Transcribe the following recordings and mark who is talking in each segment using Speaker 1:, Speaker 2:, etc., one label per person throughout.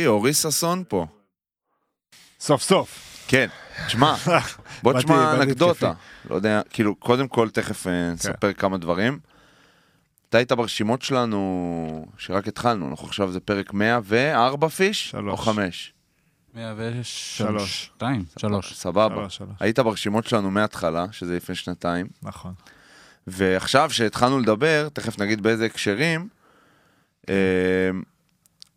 Speaker 1: אחי, אורי ששון פה.
Speaker 2: סוף סוף.
Speaker 1: כן, תשמע, בוא תשמע אנקדוטה. לא יודע, כאילו, קודם כל, תכף אה, נספר כמה דברים. אתה היית ברשימות שלנו, שרק התחלנו, אנחנו עכשיו זה פרק 104 פיש?
Speaker 2: שלוש.
Speaker 1: או 5?
Speaker 3: 103. שתיים, שלוש.
Speaker 1: סבבה.
Speaker 2: שלוש, שלוש.
Speaker 1: היית ברשימות שלנו מההתחלה, שזה לפני שנתיים,
Speaker 2: נכון.
Speaker 1: ועכשיו שהתחלנו לדבר, תכף נגיד באיזה הקשרים, אה,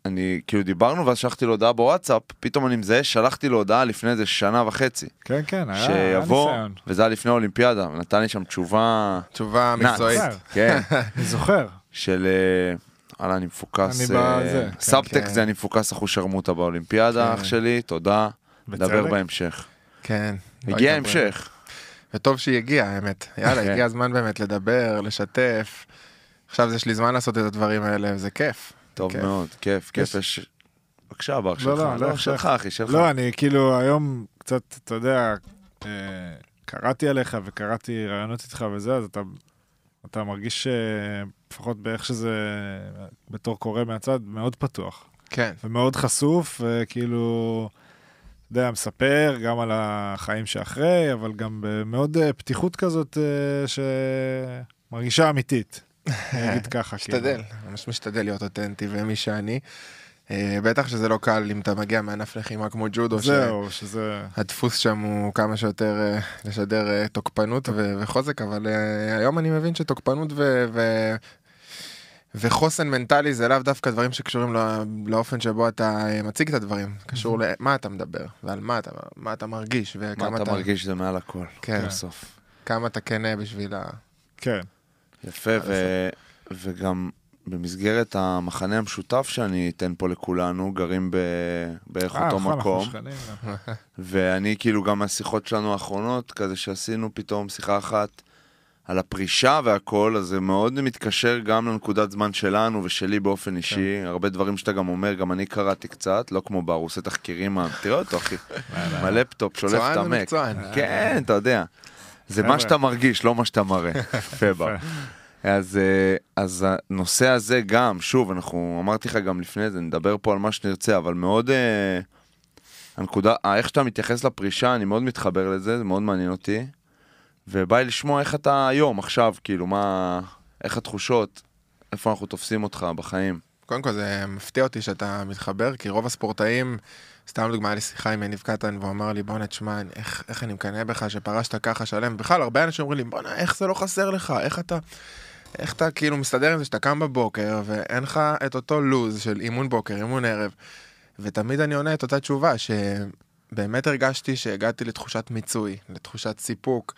Speaker 1: אני, כאילו דיברנו ואז שלחתי לו הודעה בוואטסאפ, פתאום אני מזהה, שלחתי לו הודעה לפני איזה שנה וחצי.
Speaker 2: כן, כן, היה היה
Speaker 1: שיבוא,
Speaker 2: ניסיון.
Speaker 1: וזה היה לפני האולימפיאדה, ונתן לי שם תשובה
Speaker 4: תשובה. מקצועית.
Speaker 1: כן,
Speaker 2: אני זוכר.
Speaker 1: של אה, וואלה, אני מפוקס,
Speaker 2: אני
Speaker 1: אה,
Speaker 2: בזה, כן,
Speaker 1: סאבטק
Speaker 4: כן.
Speaker 1: זה אני מפוקס אחושרמוטה באולימפיאדה,
Speaker 4: כן.
Speaker 1: אח שלי, תודה, נדבר. בהמשך.
Speaker 4: כן.
Speaker 1: הגיע
Speaker 4: לגמרי.
Speaker 1: המשך.
Speaker 4: וטוב שהיא הגיעה, האמת. יאללה. הגיע הזמן באמת לדבר, לשתף. עכשיו יש לי זמן לעשות את הדברים האלה, וזה כיף.
Speaker 1: טוב
Speaker 4: כיף.
Speaker 1: מאוד, כיף, כיף,
Speaker 2: יש-
Speaker 1: יש... בבקשה, בר
Speaker 2: לא,
Speaker 1: שלך,
Speaker 2: לא,
Speaker 1: לא,
Speaker 2: לך,
Speaker 1: שלך,
Speaker 2: לך.
Speaker 1: אחי, שלך.
Speaker 2: לא, אני כאילו היום קצת, אתה יודע, אה, קראתי עליך וקראתי רעיונות איתך וזה, אז אתה, אתה מרגיש, אה, לפחות באיך שזה, בתור קורא מהצד, מאוד פתוח.
Speaker 4: כן.
Speaker 2: ומאוד חשוף, וכאילו, אתה יודע, מספר גם על החיים שאחרי, אבל גם במאוד אה, פתיחות כזאת שמרגישה אמיתית. אני אגיד ככה, כאילו.
Speaker 4: משתדל, ממש משתדל להיות אותנטי ומי שאני. אה, בטח שזה לא קל אם אתה מגיע מענף לחימה כמו ג'ודו,
Speaker 2: זהו, שזה...
Speaker 4: שהדפוס שם הוא כמה שיותר אה, לשדר אה, תוקפנות ו- וחוזק, אבל היום אני מבין שתוקפנות ו... ו- וחוסן מנטלי זה לאו דווקא דברים שקשורים לא, לאופן שבו אתה מציג את הדברים, קשור למה אתה מדבר ועל מה אתה, מה אתה מרגיש וכמה
Speaker 1: מה אתה מרגיש שזה מעל הכל,
Speaker 4: כן.
Speaker 1: בסוף.
Speaker 4: כמה אתה כנה בשביל ה...
Speaker 2: כן.
Speaker 1: יפה, ו... וגם במסגרת המחנה המשותף שאני אתן פה לכולנו, גרים ב... בערך
Speaker 2: אה,
Speaker 1: אותו
Speaker 2: נכון, אנחנו
Speaker 1: מקום,
Speaker 2: נכון.
Speaker 1: ואני כאילו גם מהשיחות שלנו האחרונות, כזה שעשינו פתאום שיחה אחת על הפרישה והכל, אז זה מאוד מתקשר גם לנקודת זמן שלנו ושלי באופן אישי,
Speaker 2: כן.
Speaker 1: הרבה דברים שאתה גם אומר, גם אני קראתי קצת, לא כמו בר, הוא עושה תחקירים, תראה אותו אחי, עם הלפטופ, שולף את המק. כן, אתה יודע. זה. מה שאתה מרגיש, לא מה שאתה מראה. יפה בר. אז, אה, אז הנושא הזה גם, שוב, אנחנו, אמרתי לך גם לפני זה, נדבר פה על מה שנרצה, אבל מאוד, אה, הנקודה, אה, איך שאתה מתייחס לפרישה, אני מאוד מתחבר לזה, זה מאוד מעניין אותי. ובא לי לשמוע איך אתה היום, עכשיו, כאילו, מה, איך התחושות, איפה אנחנו תופסים אותך בחיים.
Speaker 4: קודם כל זה מפתיע אותי שאתה מתחבר, כי רוב הספורטאים, סתם דוגמא, היה לי שיחה עם יניב קטן, והוא אמר לי, בואנה, תשמע, איך, איך אני מקנא בך שפרשת ככה שלם. בכלל, הרבה אנשים אומרים לי, בואנה, איך זה לא חסר לך? איך אתה... איך אתה כאילו מסתדר עם זה שאתה קם בבוקר ואין לך את אותו לוז של אימון בוקר, אימון ערב. ותמיד אני עונה את אותה תשובה, שבאמת הרגשתי שהגעתי לתחושת מיצוי, לתחושת סיפוק.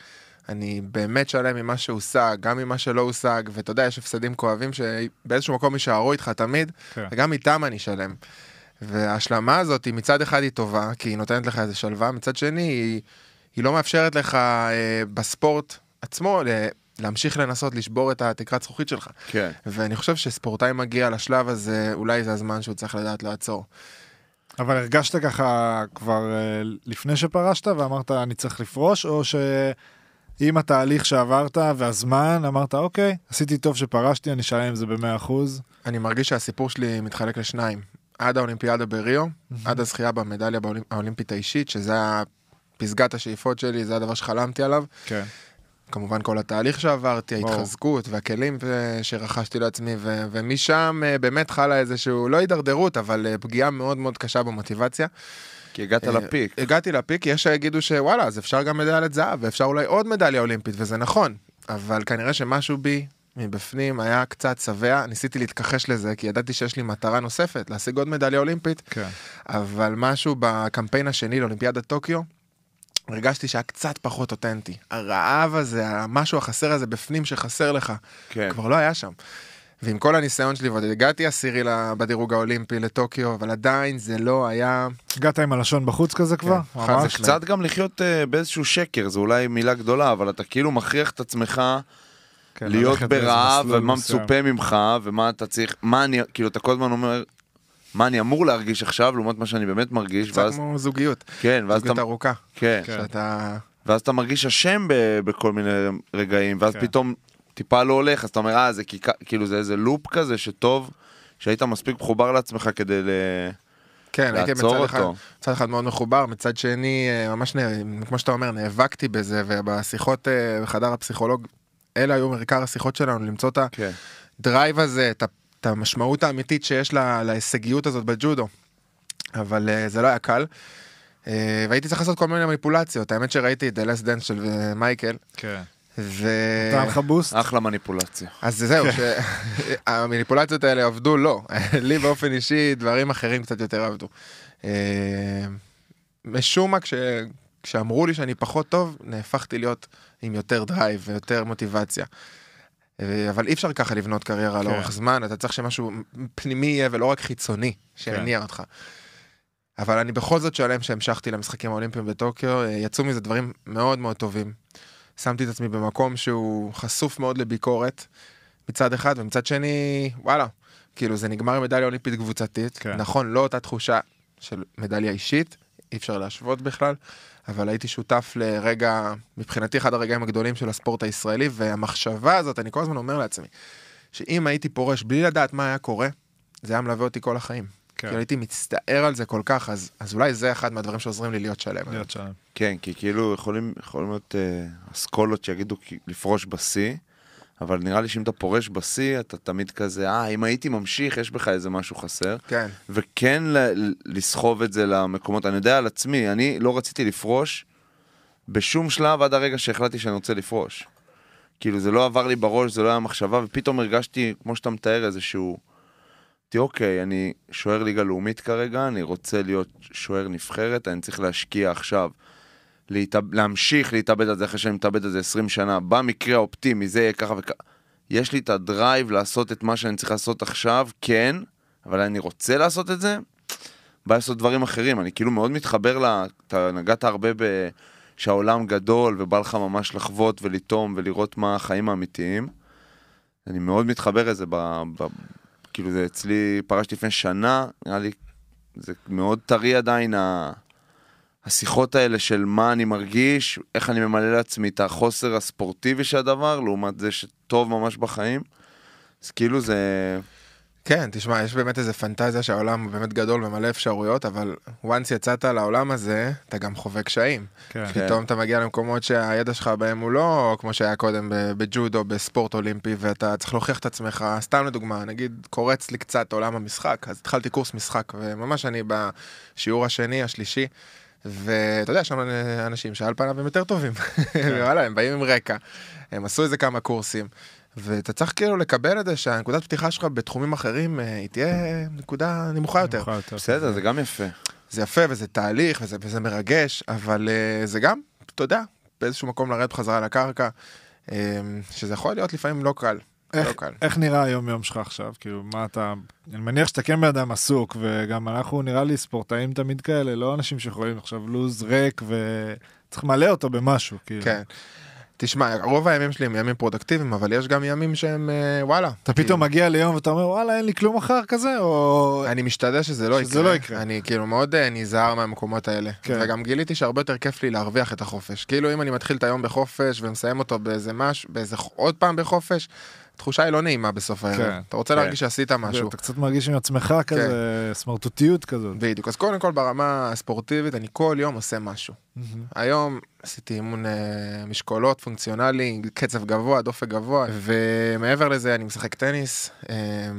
Speaker 4: אני באמת שלם ממה שהושג, גם ממה שלא הושג, ואתה יודע, יש הפסדים כואבים שבאיזשהו מקום יישארו איתך תמיד,
Speaker 2: כן.
Speaker 4: וגם איתם אני שלם. וההשלמה הזאת, היא מצד אחד היא טובה, כי היא נותנת לך איזה שלווה, מצד שני, היא, היא לא מאפשרת לך אה, בספורט עצמו ל- להמשיך לנסות לשבור את התקרת זכוכית שלך.
Speaker 1: כן.
Speaker 4: ואני חושב שספורטאי מגיע לשלב הזה, אולי זה הזמן שהוא צריך לדעת לעצור.
Speaker 2: אבל הרגשת ככה כבר אה, לפני שפרשת ואמרת אני צריך לפרוש, או שעם התהליך שעברת והזמן אמרת אוקיי, עשיתי טוב שפרשתי, אני אשלם עם זה במאה אחוז.
Speaker 4: אני מרגיש שהסיפור שלי מתחלק לשניים. עד האולימפיאדה בריו, עד הזכייה במדליה באולימפ- האולימפית האישית, שזה היה פסגת השאיפות שלי, זה הדבר שחלמתי עליו.
Speaker 2: כן.
Speaker 4: כמובן כל התהליך שעברתי. ההתחזקות והכלים ו- שרכשתי לעצמי, ו- ומשם אה, באמת חלה איזשהו, לא הידרדרות, אבל אה, פגיעה מאוד מאוד קשה במוטיבציה.
Speaker 1: כי הגעת
Speaker 4: אה,
Speaker 1: לפיק.
Speaker 4: הגעתי לפיק, יש שיגידו שוואלה, אז אפשר גם מדליית זהב, ואפשר אולי עוד מדליה אולימפית, וזה נכון. אבל כנראה שמשהו בי, מבפנים, היה קצת שבע, ניסיתי להתכחש לזה, כי ידעתי שיש לי מטרה נוספת, להשיג עוד מדליה אולימפית,
Speaker 2: כן.
Speaker 4: אבל משהו בקמפיין השני לאולימפיאדת טוקיו, הרגשתי שהיה קצת פחות אותנטי. הרעב הזה, המשהו החסר הזה בפנים שחסר לך,
Speaker 1: כן.
Speaker 4: כבר לא היה שם. ועם כל הניסיון שלי, ועוד הגעתי עשירי בדירוג האולימפי לטוקיו, אבל עדיין זה לא היה...
Speaker 2: הגעת עם הלשון בחוץ כזה כבר?
Speaker 4: חד
Speaker 2: ממש?
Speaker 4: משמעית.
Speaker 1: קצת גם לחיות אה, באיזשהו שקר, זו אולי מילה גדולה, אבל אתה כאילו מכריח את עצמך
Speaker 2: כן,
Speaker 1: להיות ברעב, ומה
Speaker 2: מסוים.
Speaker 1: מצופה ממך, ומה אתה צריך, מה אני, כאילו אתה כל הזמן אומר, מה אני אמור להרגיש עכשיו, לעומת מה שאני באמת מרגיש,
Speaker 4: קצת
Speaker 1: ואז,
Speaker 4: כמו זוגיות,
Speaker 1: כן, ואז
Speaker 4: זוגיות
Speaker 1: אתה,
Speaker 4: ארוכה,
Speaker 1: כן,
Speaker 2: כן.
Speaker 4: שאתה...
Speaker 1: ואז אתה מרגיש אשם ב- בכל מיני רגעים, ואז
Speaker 2: כן.
Speaker 1: פתאום טיפה לא הולך, אז אתה אומר, אה, זה כי- כאילו זה איזה לופ כזה שטוב, שהיית מספיק מחובר לעצמך כדי ל...
Speaker 4: כן, הייתי מצד אחד. מצד אחד מאוד מחובר, מצד שני, אה, ממש, נ- כמו שאתה אומר, נאבקתי בזה, ובשיחות אה, בחדר הפסיכולוג, אלה היו עיקר השיחות שלנו, למצוא את
Speaker 1: כן.
Speaker 4: ה drive הזה, את המשמעות האמיתית שיש לה- להישגיות הזאת בג'ודו. אבל אה, זה לא היה קל. אה, והייתי צריך לעשות כל מיני מניפולציות, האמת שראיתי את The Last Dance של אה, מייקל,
Speaker 2: כן.
Speaker 4: ו...
Speaker 2: נתן לך boost?
Speaker 1: אחלה מניפולציה.
Speaker 4: אז זהו, שהמניפולציות האלה עבדו לא, לי באופן אישי דברים אחרים קצת יותר עבדו. משום מה כש... כשאמרו לי שאני פחות טוב, נהפכתי להיות עם יותר drive ויותר מוטיבציה. אה, אבל אי אפשר ככה לבנות קריירה
Speaker 2: כן.
Speaker 4: לאורך זמן, אתה צריך שמשהו פנימי יהיה ולא רק חיצוני, שיניע אותך. אבל אני בכל זאת שלם שהמשכתי למשחקים האולימפיים בטוקיו, אה, יצאו מזה דברים מאוד מאוד טובים. שמתי את עצמי במקום שהוא חשוף מאוד לביקורת מצד אחד, ומצד שני, וואלה, כאילו זה נגמר עם מדליה אולימפית קבוצתית.
Speaker 2: כן.
Speaker 4: נכון, לא אותה תחושה של מדליה אישית, אי אפשר להשוות בכלל, אבל הייתי שותף לרגע, מבחינתי אחד הרגעים הגדולים של הספורט הישראלי, והמחשבה הזאת, אני כל הזמן אומר לעצמי, שאם הייתי פורש בלי לדעת מה היה קורה, זה היה מלווה אותי כל החיים.
Speaker 2: כן.
Speaker 4: כאילו הייתי מצטער על זה כל כך, אז, אז אולי זה אחד מהדברים שעוזרים לי להיות שלם.
Speaker 2: להיות שם.
Speaker 1: כן, כי כאילו יכולים, יכולים להיות אה, אסכולות שיגידו כי- לפרוש בשיא, אבל נראה לי שאם אתה פורש בשיא, אתה תמיד כזה, אה, אם הייתי ממשיך, יש בך איזה משהו חסר.
Speaker 4: כן,
Speaker 1: וכן ל- לסחוב את זה למקומות, אני יודע על עצמי, אני לא רציתי לפרוש בשום שלב עד הרגע שהחלטתי שאני רוצה לפרוש. כאילו זה לא עבר לי בראש, זה לא היה מחשבה, ופתאום הרגשתי, כמו שאתה מתאר, איזשהו... אמרתי, אוקיי, אני שוער ליגה לאומית כרגע, אני רוצה להיות שוער נבחרת, אני צריך להשקיע עכשיו, להתאב... להמשיך להתאבד על זה אחרי שאני מתאבד על זה 20 שנה, במקרה האופטימי, זה יהיה ככה וככה. יש לי את הדרייב לעשות את מה שאני צריך לעשות עכשיו, כן, אבל אני רוצה לעשות את זה, בא לעשות דברים אחרים. אני כאילו מאוד מתחבר ל... אתה נגעת הרבה ב... שהעולם גדול ובא לך ממש לחוות ולטום ולראות מה החיים האמיתיים. אני מאוד מתחבר לזה, ב... ב... כאילו זה אצלי, פרשתי לפני שנה, נראה לי, זה מאוד טרי עדיין, ה... השיחות האלה של מה אני מרגיש, איך אני ממלא לעצמי את החוסר הספורטיבי של הדבר, לעומת זה שטוב ממש בחיים. אז כאילו זה...
Speaker 4: כן, תשמע, יש באמת איזה פנטזיה שהעולם הוא באמת גדול ומלא אפשרויות, אבל once יצאת לעולם הזה, אתה גם חווה קשיים.
Speaker 2: כן.
Speaker 1: כן.
Speaker 4: פתאום אתה מגיע למקומות שהידע שלך בהם הוא לא כמו שהיה קודם בג'ודו, בספורט אולימפי, ואתה צריך להוכיח את עצמך. סתם לדוגמה, נגיד קורץ לי קצת עולם המשחק, אז התחלתי קורס משחק, וממש אני בשיעור השני, השלישי, ואתה יודע, שם אנשים שעל פניו הם יותר טובים. וואלה, הם באים עם רקע, הם עשו איזה כמה קורסים. ואתה צריך כאילו לקבל את זה שהנקודת פתיחה שלך בתחומים אחרים אה, היא תהיה נקודה נמוכה יותר.
Speaker 2: נמוכה יותר.
Speaker 1: בסדר, זה גם יפה.
Speaker 4: זה יפה וזה תהליך וזה, וזה מרגש, אבל uh, זה גם, אתה יודע, באיזשהו מקום לרדת בחזרה לקרקע, um, שזה יכול להיות לפעמים לא קל.
Speaker 2: איך-
Speaker 4: לא קל.
Speaker 2: איך נראה היום יום שלך עכשיו? כאילו, מה אתה... אני מניח שאתה כן בן אדם עסוק, וגם אנחנו נראה לי ספורטאים תמיד כאלה, לא אנשים שיכולים עכשיו לוז ריק וצריך למלא אותו במשהו, כאילו.
Speaker 4: כן. תשמע, רוב הימים שלי הם ימים פרודקטיביים, אבל יש גם ימים שהם אה, וואלה.
Speaker 2: אתה פתאום מגיע ליום ואתה אומר, וואלה, אין לי כלום מחר כזה, או...
Speaker 4: אני משתדל שזה לא
Speaker 2: שזה
Speaker 4: יקרה.
Speaker 2: לא יקרה.
Speaker 4: אני כאילו מאוד אה, נזהר מהמקומות האלה.
Speaker 2: כן.
Speaker 4: וגם גיליתי שהרבה יותר כיף לי להרוויח את החופש. כאילו אם אני מתחיל את היום בחופש ומסיים אותו באיזה משהו, באיזה עוד פעם בחופש, התחושה היא לא נעימה בסוף הערב.
Speaker 2: כן.
Speaker 4: אתה רוצה
Speaker 1: כן.
Speaker 4: להרגיש שעשית משהו.
Speaker 2: אתה קצת מרגיש עם עצמך כזה, סמרטוטיות כזאת.
Speaker 4: בדיוק. אז קודם כל ברמה הספורטיבית, אני כל יום עושה משהו. היום עשיתי אימון אה, משקולות פונקציונלי, קצב גבוה, דופק גבוה, ומעבר לזה אני משחק טניס, אה,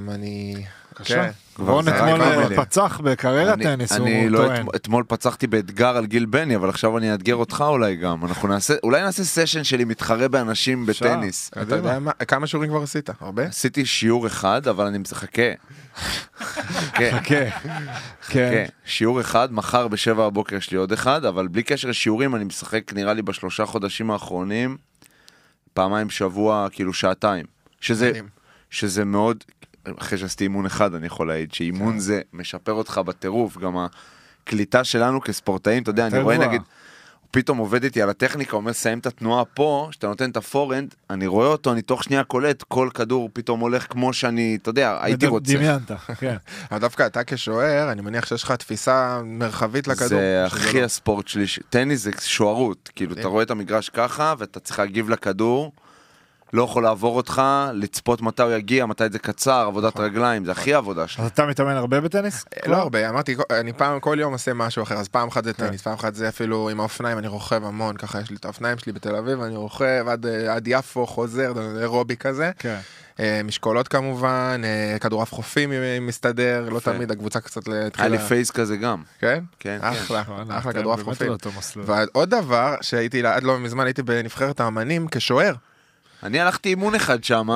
Speaker 4: אני...
Speaker 2: בבקשה.
Speaker 4: כן.
Speaker 2: רון
Speaker 1: זרק
Speaker 2: אתמול אה. פצח בקריירת
Speaker 1: אני-
Speaker 2: טניס,
Speaker 1: אני
Speaker 2: הוא
Speaker 1: לא
Speaker 2: טוען.
Speaker 1: אתמול- אתמול פצחתי באתגר על גיל בני, אבל עכשיו אני אאתגר אותך אולי גם. אנחנו נעשה, אולי נעשה סשן שלי מתחרה באנשים. בטניס.
Speaker 4: אתה יודע מה, כמה שיעורים כבר עשית? הרבה?
Speaker 1: עשיתי שיעור אחד, אבל אני מחכה. כן,
Speaker 2: כן.
Speaker 1: כן, שיעור אחד, מחר בשבע בבוקר יש לי עוד אחד, אבל בלי קשר לשיעורים, אני משחק נראה לי בשלושה חודשים האחרונים, פעמיים בשבוע, כאילו שעתיים. שזה. שזה מאוד, אחרי שעשיתי אימון אחד, אני יכול להעיד שאימון
Speaker 2: כן.
Speaker 1: זה משפר אותך בטירוף, גם הקליטה שלנו כספורטאים, אתה יודע, אני רואה. נגיד, הוא פתאום עובד איתי על הטכניקה, אומר, סיים את התנועה פה, שאתה נותן את ה forehand, אני רואה אותו, אני תוך שנייה קולט, כל כדור פתאום הולך כמו שאני, אתה יודע, הייתי רוצה.
Speaker 2: דמיינת, כן.
Speaker 4: אבל דווקא אתה כשוער, אני מניח שיש לך תפיסה מרחבית לכדור.
Speaker 1: זה הכי
Speaker 4: לא.
Speaker 1: הספורט שלי, ש- טניס זה שוערות, כאילו אתה. רואה את המגרש ככה ואתה צריך להגיב לכדור, לא יכול לעבור אותך, לצפות מתי הוא יגיע, מתי זה קצר, עבודת
Speaker 4: נכון.
Speaker 1: רגליים, זה הכי עבודה שלי.
Speaker 2: אז אתה מתאמן הרבה בטניס?
Speaker 4: לא הרבה, אמרתי, אני פעם, כל יום עושה משהו אחר, אז פעם אחת זה טניס, פעם אחת זה אפילו עם האופניים, אני רוכב המון, ככה יש לי את האופניים שלי בתל אביב, אני רוכב עד, אה, עד יפו, חוזר, אירובי כזה.
Speaker 2: כן.
Speaker 4: אה, משקולות כמובן, אה, כדורעף חופים אה, מסתדר, לא. תמיד, הקבוצה קצת
Speaker 1: היה לי
Speaker 4: התחילה...
Speaker 1: פייס כזה גם.
Speaker 4: כן?
Speaker 1: כן, כן.
Speaker 4: אחלה,
Speaker 2: וואלה,
Speaker 4: אחלה כדורעף חופים. ועוד דבר שהייתי עד לא מזמן הייתי בנבחרת האמנים כשוער.
Speaker 1: אני הלכתי אימון אחד שם.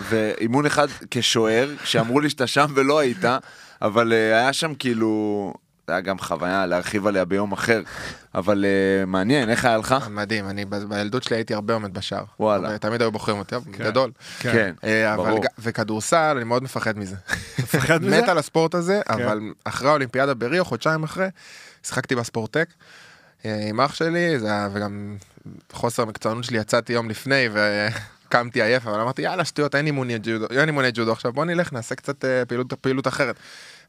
Speaker 1: ואימון אחד כשוער, שאמרו לי שאתה שם ולא היית, אבל אה, היה שם כאילו, זה היה גם חוויה להרחיב עליה ביום אחר, אבל אה, מעניין, איך היה לך?
Speaker 4: מדהים, אני ב- בילדות שלי הייתי הרבה עומד בשער.
Speaker 1: וואלה.
Speaker 4: ותמיד היו בוחרים אותי,
Speaker 2: כן.
Speaker 4: גדול.
Speaker 1: כן,
Speaker 4: אה, אבל
Speaker 1: ברור.
Speaker 4: וכדורסל, אני מאוד מפחד מזה.
Speaker 2: מפחד מזה?
Speaker 4: מת על הספורט הזה,
Speaker 2: כן.
Speaker 4: אבל אחרי האולימפיאדה בריו, חודשיים אחרי, שיחקתי בספורטק אה, עם אח שלי, זה היה, וגם חוסר מקצוענות שלי, יצאתי יום לפני וקמתי עייף, אבל אמרתי, יאללה, שטויות, אין אימוני ג'ודו, אין אימוני ג'ודו, עכשיו בוא נלך, נעשה קצת אה, פעילות, פעילות אחרת.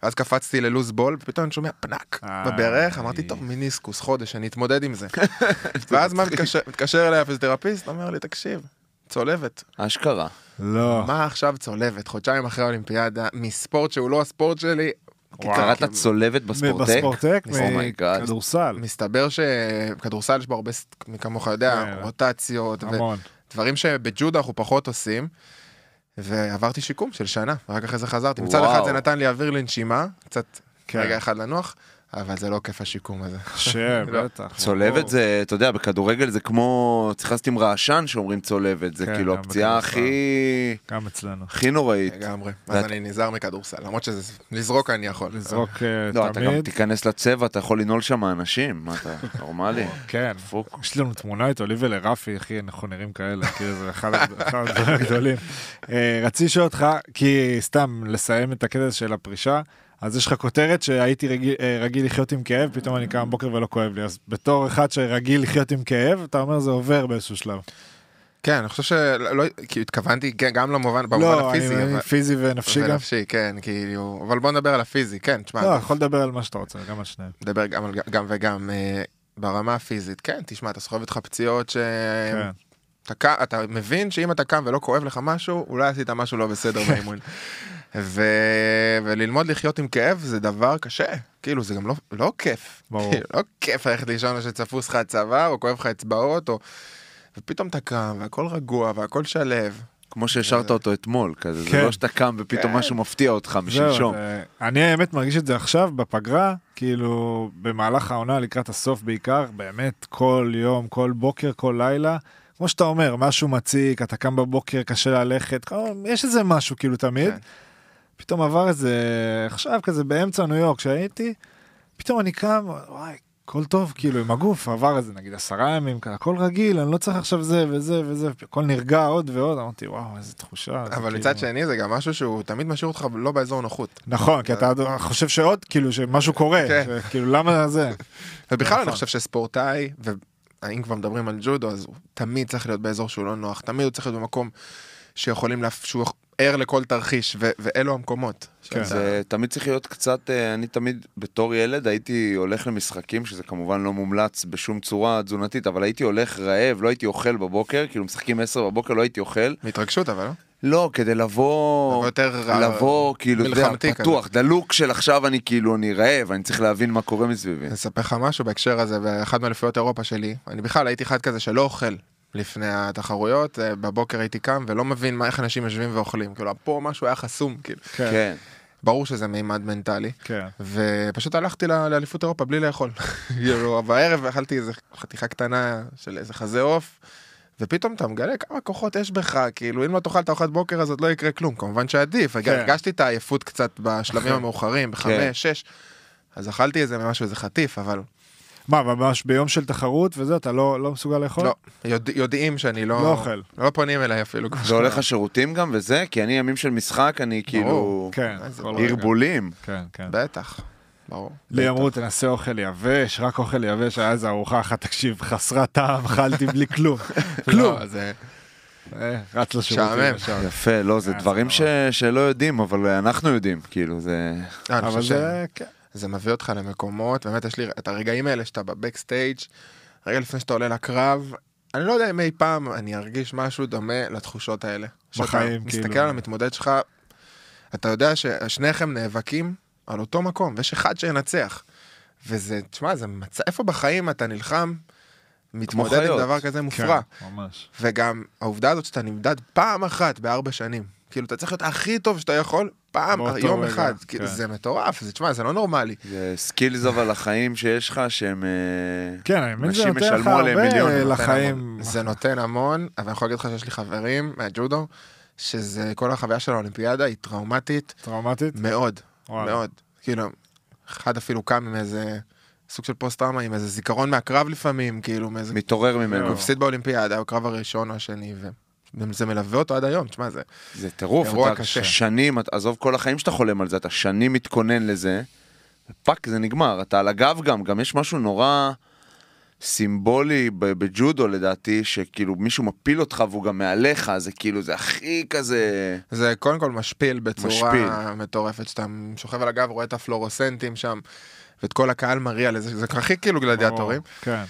Speaker 4: ואז קפצתי ללוז בול, ופתאום אני שומע פנק. בברך, אמרתי, טוב, מיניסקוס, חודש, אני אתמודד עם זה. ואז מה מתקשר- מתקשר אליי הפיזיותרפיסט, אומר לי, תקשיב, צולבת.
Speaker 1: אשכרה.
Speaker 2: לא.
Speaker 4: מה עכשיו צולבת? חודשיים אחרי האולימפיאדה, מספורט שהוא לא הספורט שלי,
Speaker 2: וואו.
Speaker 1: קרעת צולבת בספורטק?
Speaker 2: בספורטק?
Speaker 1: Oh my god.
Speaker 2: מכדורסל.
Speaker 4: מסתבר שכדורסל יש בו הרבה, מי כמוך יודע,
Speaker 2: כן.
Speaker 4: רוטציות,
Speaker 2: המון.
Speaker 4: ודברים שבג'ודו אנחנו פחות עושים. ועברתי שיקום של שנה, ורק אחרי זה חזרתי. מצד. אחד זה נתן לי אוויר לנשימה, קצת
Speaker 2: כן.
Speaker 4: רגע אחד לנוח, אבל זה לא כיף השיקום הזה.
Speaker 2: קשה,
Speaker 4: לא.
Speaker 2: בטח.
Speaker 1: צולבת. זה, אתה יודע, בכדורגל זה כמו, צריך לשים רעשן שאומרים צולבת, זה
Speaker 2: כן,
Speaker 1: כאילו הפציעה. הכי,
Speaker 2: גם אצלנו.
Speaker 1: הכי נוראית.
Speaker 4: לגמרי. אז אני נזהר מכדורסל, למרות שזה, לזרוק אני יכול.
Speaker 2: לזרוק אה,
Speaker 1: לא, אתה גם
Speaker 2: תמיד.
Speaker 1: תיכנס לצבע, אתה יכול לנעול שם אנשים, מה אתה, נורמלי?
Speaker 2: כן. יש לנו תמונה איתו, לי ולרפי, אחי, אנחנו נראים כאלה, כאילו זה אחד הדברים הגדולים. אה, רציתי לשאול אותך, כי סתם לסיים את הקטע של הפרישה, אז יש לך כותרת שהייתי רגיל, אה, רגיל לחיות עם כאב, פתאום אני קם בבוקר ולא כואב לי, אז בתור אחד שרגיל לחיות עם כאב, אתה אומר זה עובר באיזשהו שלב.
Speaker 4: כן, אני חושב שלא, לא- כי התכוונתי גם למובן, במובן
Speaker 2: לא,
Speaker 4: הפיזי,
Speaker 2: אני-
Speaker 4: אבל-
Speaker 2: פיזי ונפשי גם.
Speaker 4: ונפשי, כן, כאילו, אבל בוא נדבר על הפיזי, כן, תשמע,
Speaker 2: לא, יכול לדבר על מה שאתה רוצה, גם על שניהם.
Speaker 4: נדבר גם גם וגם אה, ברמה הפיזית, כן, תשמע, אתה סוחב איתך פציעות ש...
Speaker 2: כן.
Speaker 4: אתה, אתה מבין שאם אתה קם ולא כואב לך משהו, אולי עשית משהו לא בסדר באימון. ו... וללמוד לחיות עם כאב זה דבר קשה, כאילו זה גם לא, לא כיף.
Speaker 2: ברור.
Speaker 4: כאילו, לא כיף ללכת לישון שצפוס לך הצוואר, או כואב לך אצבעות, או... ופתאום אתה קם, והכל רגוע, והכל שלב.
Speaker 1: כמו שהשארת אותו אתמול, כזה, זה
Speaker 2: כן.
Speaker 1: לא שאתה קם ופתאום
Speaker 4: כן.
Speaker 1: משהו מפתיע אותך משלשום.
Speaker 2: זה- אני האמת מרגיש את זה עכשיו בפגרה, כאילו במהלך העונה לקראת הסוף בעיקר, באמת כל יום, כל בוקר, כל לילה. כמו שאתה אומר, משהו מציק, אתה קם בבוקר, קשה ללכת, יש איזה משהו כאילו תמיד.
Speaker 4: כן.
Speaker 2: פתאום עבר איזה, עכשיו כזה באמצע ניו יורק שהייתי, פתאום אני קם, וואי, הכל טוב, כאילו עם הגוף, עבר איזה נגיד עשרה ימים, הכל רגיל, אני לא צריך עכשיו זה וזה וזה, הכל נרגע עוד ועוד, אמרתי וואו, איזה תחושה.
Speaker 4: אבל
Speaker 2: כאילו-
Speaker 4: מצד שני זה גם משהו שהוא תמיד משאיר אותך לא באזור נוחות.
Speaker 2: נכון, כי אתה חושב שעוד, כאילו, שמשהו קורה,
Speaker 4: כן.
Speaker 2: כאילו, למה זה?
Speaker 4: ובכלל אני
Speaker 2: נכון.
Speaker 4: חושב שספורטאי, ואם כבר מדברים על ג'ודו, אז הוא תמיד צריך להיות באזור שהוא לא נוח, תמיד הוא צריך להיות במקום שיכולים. שהוא ער לכל תרחיש, ו... ואלו המקומות.
Speaker 2: כן.
Speaker 1: זה תמיד צריך להיות קצת, אה, אני תמיד בתור ילד הייתי הולך למשחקים, שזה כמובן לא מומלץ בשום צורה תזונתית, אבל הייתי הולך רעב, לא הייתי אוכל בבוקר, כאילו משחקים 10 בבוקר, לא הייתי אוכל.
Speaker 4: מהתרגשות אבל, לא?
Speaker 1: לא, כדי לבוא,
Speaker 4: לבוא יותר
Speaker 1: לבוא, כאילו, אתה יודע,
Speaker 4: מלחמתי כזה.
Speaker 1: פתוח, דלוק של עכשיו אני כאילו, אני רעב, אני צריך להבין מה קורה מסביבי.
Speaker 4: אני אספר לך משהו בהקשר הזה, באחד מאליפויות אירופה שלי, אני בכלל הייתי אחד כזה שלא אוכל לפני התחרויות, אה, בבוקר הייתי קם ולא מבין מה, איך אנשים יושבים ואוכלים, כאילו פה משהו היה חסום, כאילו,
Speaker 2: כן,
Speaker 1: כן.
Speaker 4: ברור שזה מימד מנטלי,
Speaker 2: כן.
Speaker 4: ופשוט הלכתי ל- לאליפות אירופה בלי לאכול, כאילו, בערב אכלתי איזה חתיכה קטנה של איזה חזה עוף. ופתאום אתה מגלה כמה כוחות יש בך, כאילו אם לא תאכל את ארוחת בוקר אז עוד לא יקרה כלום, כמובן שעדיף,
Speaker 2: כן.
Speaker 4: הרגשתי את העייפות קצת בשלבים המאוחרים, בחמש,
Speaker 1: כן.
Speaker 4: שש, אז אכלתי איזה משהו, איזה חטיף, אבל
Speaker 2: מה, ממש ביום של תחרות וזה, אתה לא לא מסוגל לאכול?
Speaker 4: לא, יודע, יודעים שאני לא...
Speaker 2: לא אוכל.
Speaker 4: לא פונים אליי אפילו.
Speaker 1: זה הולך לשירותים גם וזה, כי אני ימים של משחק, אני כאילו...
Speaker 2: כן, רגע.
Speaker 1: הרבולים.
Speaker 2: כן, כן.
Speaker 4: בטח, ברור.
Speaker 2: לי אמרו, תנסה אוכל יבש, רק אוכל יבש, היה איזה ארוחה אחת, תקשיב, חסרת טעם, אכלתי בלי כלום. כלום.
Speaker 4: לא, זה...
Speaker 2: אה, רץ לשירותים.
Speaker 4: משעמם.
Speaker 1: יפה, לא, זה
Speaker 2: אה,
Speaker 1: דברים
Speaker 2: זה
Speaker 1: ש- שלא יודעים, אבל אנחנו יודעים, כאילו, זה...
Speaker 2: אבל
Speaker 4: חושב
Speaker 2: זה, כן.
Speaker 4: מביא אותך למקומות, באמת יש לי את הרגעים האלה שאתה בבקסטייג', רגע לפני שאתה עולה לקרב, אני לא יודע אם אי פעם אני ארגיש משהו דומה לתחושות האלה.
Speaker 2: בחיים,
Speaker 4: שאתה מסתכל
Speaker 2: כאילו.
Speaker 4: על המתמודד שלך, אתה יודע ששניכם נאבקים על אותו מקום, ויש אחד שינצח. וזה, תשמע, זה מצב, איפה בחיים אתה נלחם, מתמודד עם. דבר כזה
Speaker 2: כן,
Speaker 4: מופרע.
Speaker 2: ממש.
Speaker 4: וגם העובדה הזאת שאתה נמדד פעם אחת בארבע שנים. כאילו, אתה צריך להיות הכי טוב שאתה יכול, פעם, יום
Speaker 2: רגע,
Speaker 4: אחד.
Speaker 2: כן.
Speaker 4: כאילו, זה מטורף, זה, תשמע, זה לא נורמלי.
Speaker 1: זה skills אבל החיים שיש לך שהם... אה,
Speaker 2: כן, אני מבין
Speaker 1: אנשים
Speaker 2: נותן לך הרבה
Speaker 1: מיליונים,
Speaker 4: נותן
Speaker 2: לחיים.
Speaker 4: המון. זה נותן המון, אבל אני יכול להגיד לך שיש לי חברים מהג'ודו, שזה, כל החוויה של האולימפיאדה היא טראומטית
Speaker 2: טראומטית?
Speaker 4: מאוד,
Speaker 2: וואלה.
Speaker 4: מאוד. כאילו, אחד אפילו קם עם איזה סוג של פוסט טראומה, עם איזה זיכרון מהקרב לפעמים, כאילו, מאיזה...
Speaker 1: מתעורר ממנו.
Speaker 4: הוא הפסיד באולימפיאדה, הקרב הראשון או השני, וזה מלווה אותו עד היום, תשמע, זה...
Speaker 1: זה טירוף, אתה
Speaker 4: קשה.
Speaker 1: שנים, אתה- עזוב כל החיים שאתה חולם על זה, אתה שנים מתכונן לזה, ופאק, זה נגמר, אתה על הגב גם, גם יש משהו נורא סימבולי בג'ודו לדעתי, שכאילו מישהו מפיל אותך והוא גם מעליך, זה כאילו, זה הכי כזה...
Speaker 4: זה קודם כל משפיל בצורה
Speaker 1: משפיל.
Speaker 4: מטורפת, שאתה שוכב על הגב, רואה את הפלורוסנטים שם, ואת כל הקהל מריע לזה, זה הכי כאילו גלדיאטורים.
Speaker 2: כן,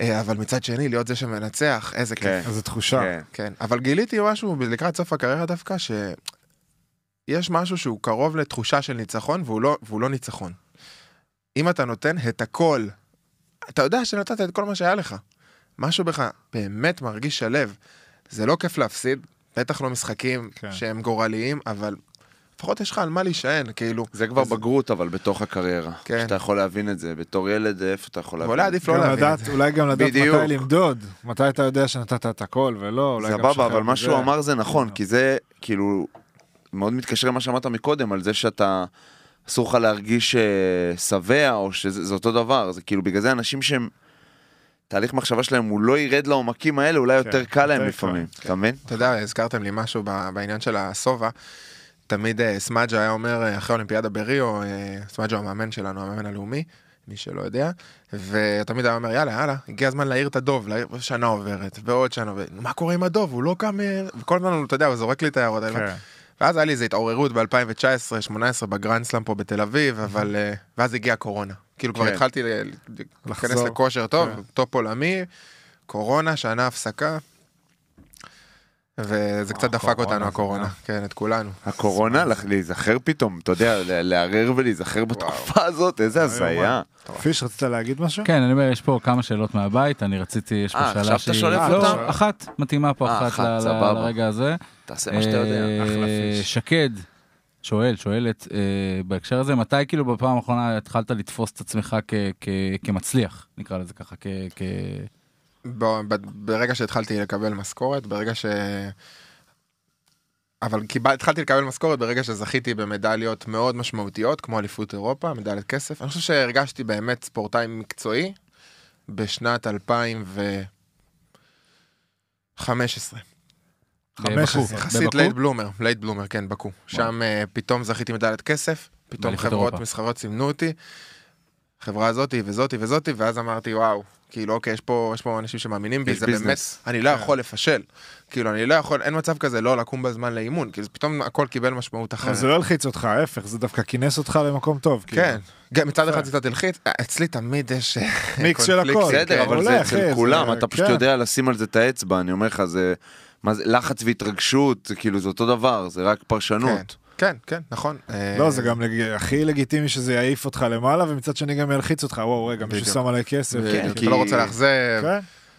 Speaker 4: אבל מצד שני, להיות זה שמנצח, איזה
Speaker 1: כן.
Speaker 4: כיף.
Speaker 2: איזו תחושה.
Speaker 1: כן.
Speaker 4: כן, אבל גיליתי משהו לקראת סוף הקריירה דווקא, שיש משהו שהוא קרוב לתחושה של ניצחון, והוא לא, והוא לא ניצחון. אם אתה נותן את הכל, אתה יודע שנתת את כל מה שהיה לך. משהו בך באמת מרגיש שלו. זה לא כיף להפסיד, בטח לא משחקים
Speaker 2: כן.
Speaker 4: שהם גורליים, אבל לפחות יש לך על מה להישען, כאילו.
Speaker 1: זה כבר
Speaker 4: אז-
Speaker 1: בגרות אבל בתוך הקריירה,
Speaker 4: כן.
Speaker 1: שאתה יכול להבין את זה, בתור ילד איפה אתה יכול להבין? זה?
Speaker 4: עדיף לא להבין את זה.
Speaker 2: אולי גם לדעת
Speaker 1: בדיוק.
Speaker 2: מתי למדוד, מתי אתה יודע שנתת את הכל ולא, אולי גם
Speaker 1: סבבה, אבל מה. שהוא אמר זה נכון, כי זה כאילו מאוד מתקשר למה שאמרת מקודם, על זה שאתה, אסור לך להרגיש אה, שבע, או שזה זה אותו דבר, זה כאילו בגלל זה אנשים שהם, תהליך מחשבה שלהם הוא לא ירד לעומקים האלה, אולי יותר קל להם
Speaker 2: יותר
Speaker 1: לפעמים,
Speaker 2: קל,
Speaker 1: אתה מבין?
Speaker 4: אתה יודע, הזכרתם לי משהו ב- בעניין של השובע. תמיד אה, סמאג'ה היה אומר, אה, אחרי האולימפיאדה בריו, אה, סמאג'ה הוא המאמן שלנו, המאמן הלאומי, מי שלא יודע, ותמיד היה אומר, יאללה, יאללה, הגיע הזמן להעיר את הדוב, להעיר, שנה עוברת, ועוד שנה עוברת, מה קורה עם הדוב, הוא לא קם, וכל הזמן, אתה יודע, הוא זורק לי את ההערות האלה.
Speaker 2: כן.
Speaker 4: ואז היה לי איזו התעוררות ב-2019-2018 בגרנד סלאם פה בתל אביב, אבל... ואז הגיעה קורונה. כאילו כבר
Speaker 1: כן.
Speaker 4: התחלתי להיכנס. לכושר טוב,
Speaker 2: כן.
Speaker 4: טופ עולמי, קורונה, שנה הפסקה. וזה קצת דפק
Speaker 2: הקורונה
Speaker 4: אותנו הקורונה. כן, את כולנו.
Speaker 1: הקורונה, להיזכר פתאום, אתה יודע, לערער ולהיזכר בתקופה הזאת, איזה הזיה.
Speaker 2: פיש, רצית להגיד משהו?
Speaker 3: כן, אני אומר, יש פה כמה שאלות מהבית, אני רציתי, יש פה
Speaker 1: אה,
Speaker 3: שאלה
Speaker 1: עכשיו
Speaker 3: שהיא...
Speaker 1: אתה שולף
Speaker 3: לא,
Speaker 2: אותם?
Speaker 3: אחת, מתאימה פה
Speaker 1: אה,
Speaker 3: אחת. לרגע הזה.
Speaker 1: תעשה מה שאתה יודע.
Speaker 3: אה. שקד, שואל, שואלת, אה, בהקשר הזה, מתי כאילו בפעם האחרונה התחלת לתפוס את עצמך כ- כ- כמצליח, נקרא לזה ככה, כ... כ-
Speaker 4: ב- ב- ברגע שהתחלתי לקבל משכורת, ברגע ש... אבל קיבל, התחלתי לקבל משכורת ברגע שזכיתי במדליות מאוד משמעותיות, כמו אליפות אירופה, מדליית כסף. אני חושב שהרגשתי באמת ספורטאי מקצועי בשנת 2015.
Speaker 2: חמש
Speaker 3: בבקו.
Speaker 2: עשרה.
Speaker 4: יחסית
Speaker 3: בבקו?
Speaker 4: late bloomer, late bloomer, כן, בקו. שם אה, פתאום זכיתי מדליית כסף, פתאום חברות. מסחריות סימנו אותי, חברה הזאתי וזאתי וזאתי, ואז אמרתי, וואו, כאילו, אוקיי, יש פה, יש פה אנשים שמאמינים בי, זה באמת,
Speaker 1: ביזנס.
Speaker 4: אני לא יכול לפשל. כאילו, אני לא יכול, אין מצב כזה לא לקום בזמן לאימון, כי זה פתאום הכל קיבל משמעות אחרת.
Speaker 2: זה לא הלחיץ אותך, ההפך, זה דווקא כינס אותך למקום טוב. כאילו.
Speaker 4: כן, גם מצד אחד הלחיץ, אה, אצלי תמיד יש אה,
Speaker 2: מיקס של הכל.
Speaker 1: בסדר,
Speaker 4: כן.
Speaker 1: אבל זה אצל
Speaker 2: זה-
Speaker 1: כולם, אתה פשוט
Speaker 2: כן.
Speaker 1: יודע לשים על זה את האצבע, אני אומר לך, זה... מה זה, לחץ והתרגשות, זה כאילו, זה אותו דבר, זה רק פרשנות.
Speaker 4: כן, כן, נכון. אה,
Speaker 2: לא, זה גם הכי לגיטימי שזה יעיף אותך למעלה, ומצד שני גם ילחיץ אותך, וואו, רגע, מישהו. שם עליי כסף.
Speaker 1: כן,
Speaker 4: אתה לא רוצה לאכזב.
Speaker 2: כן.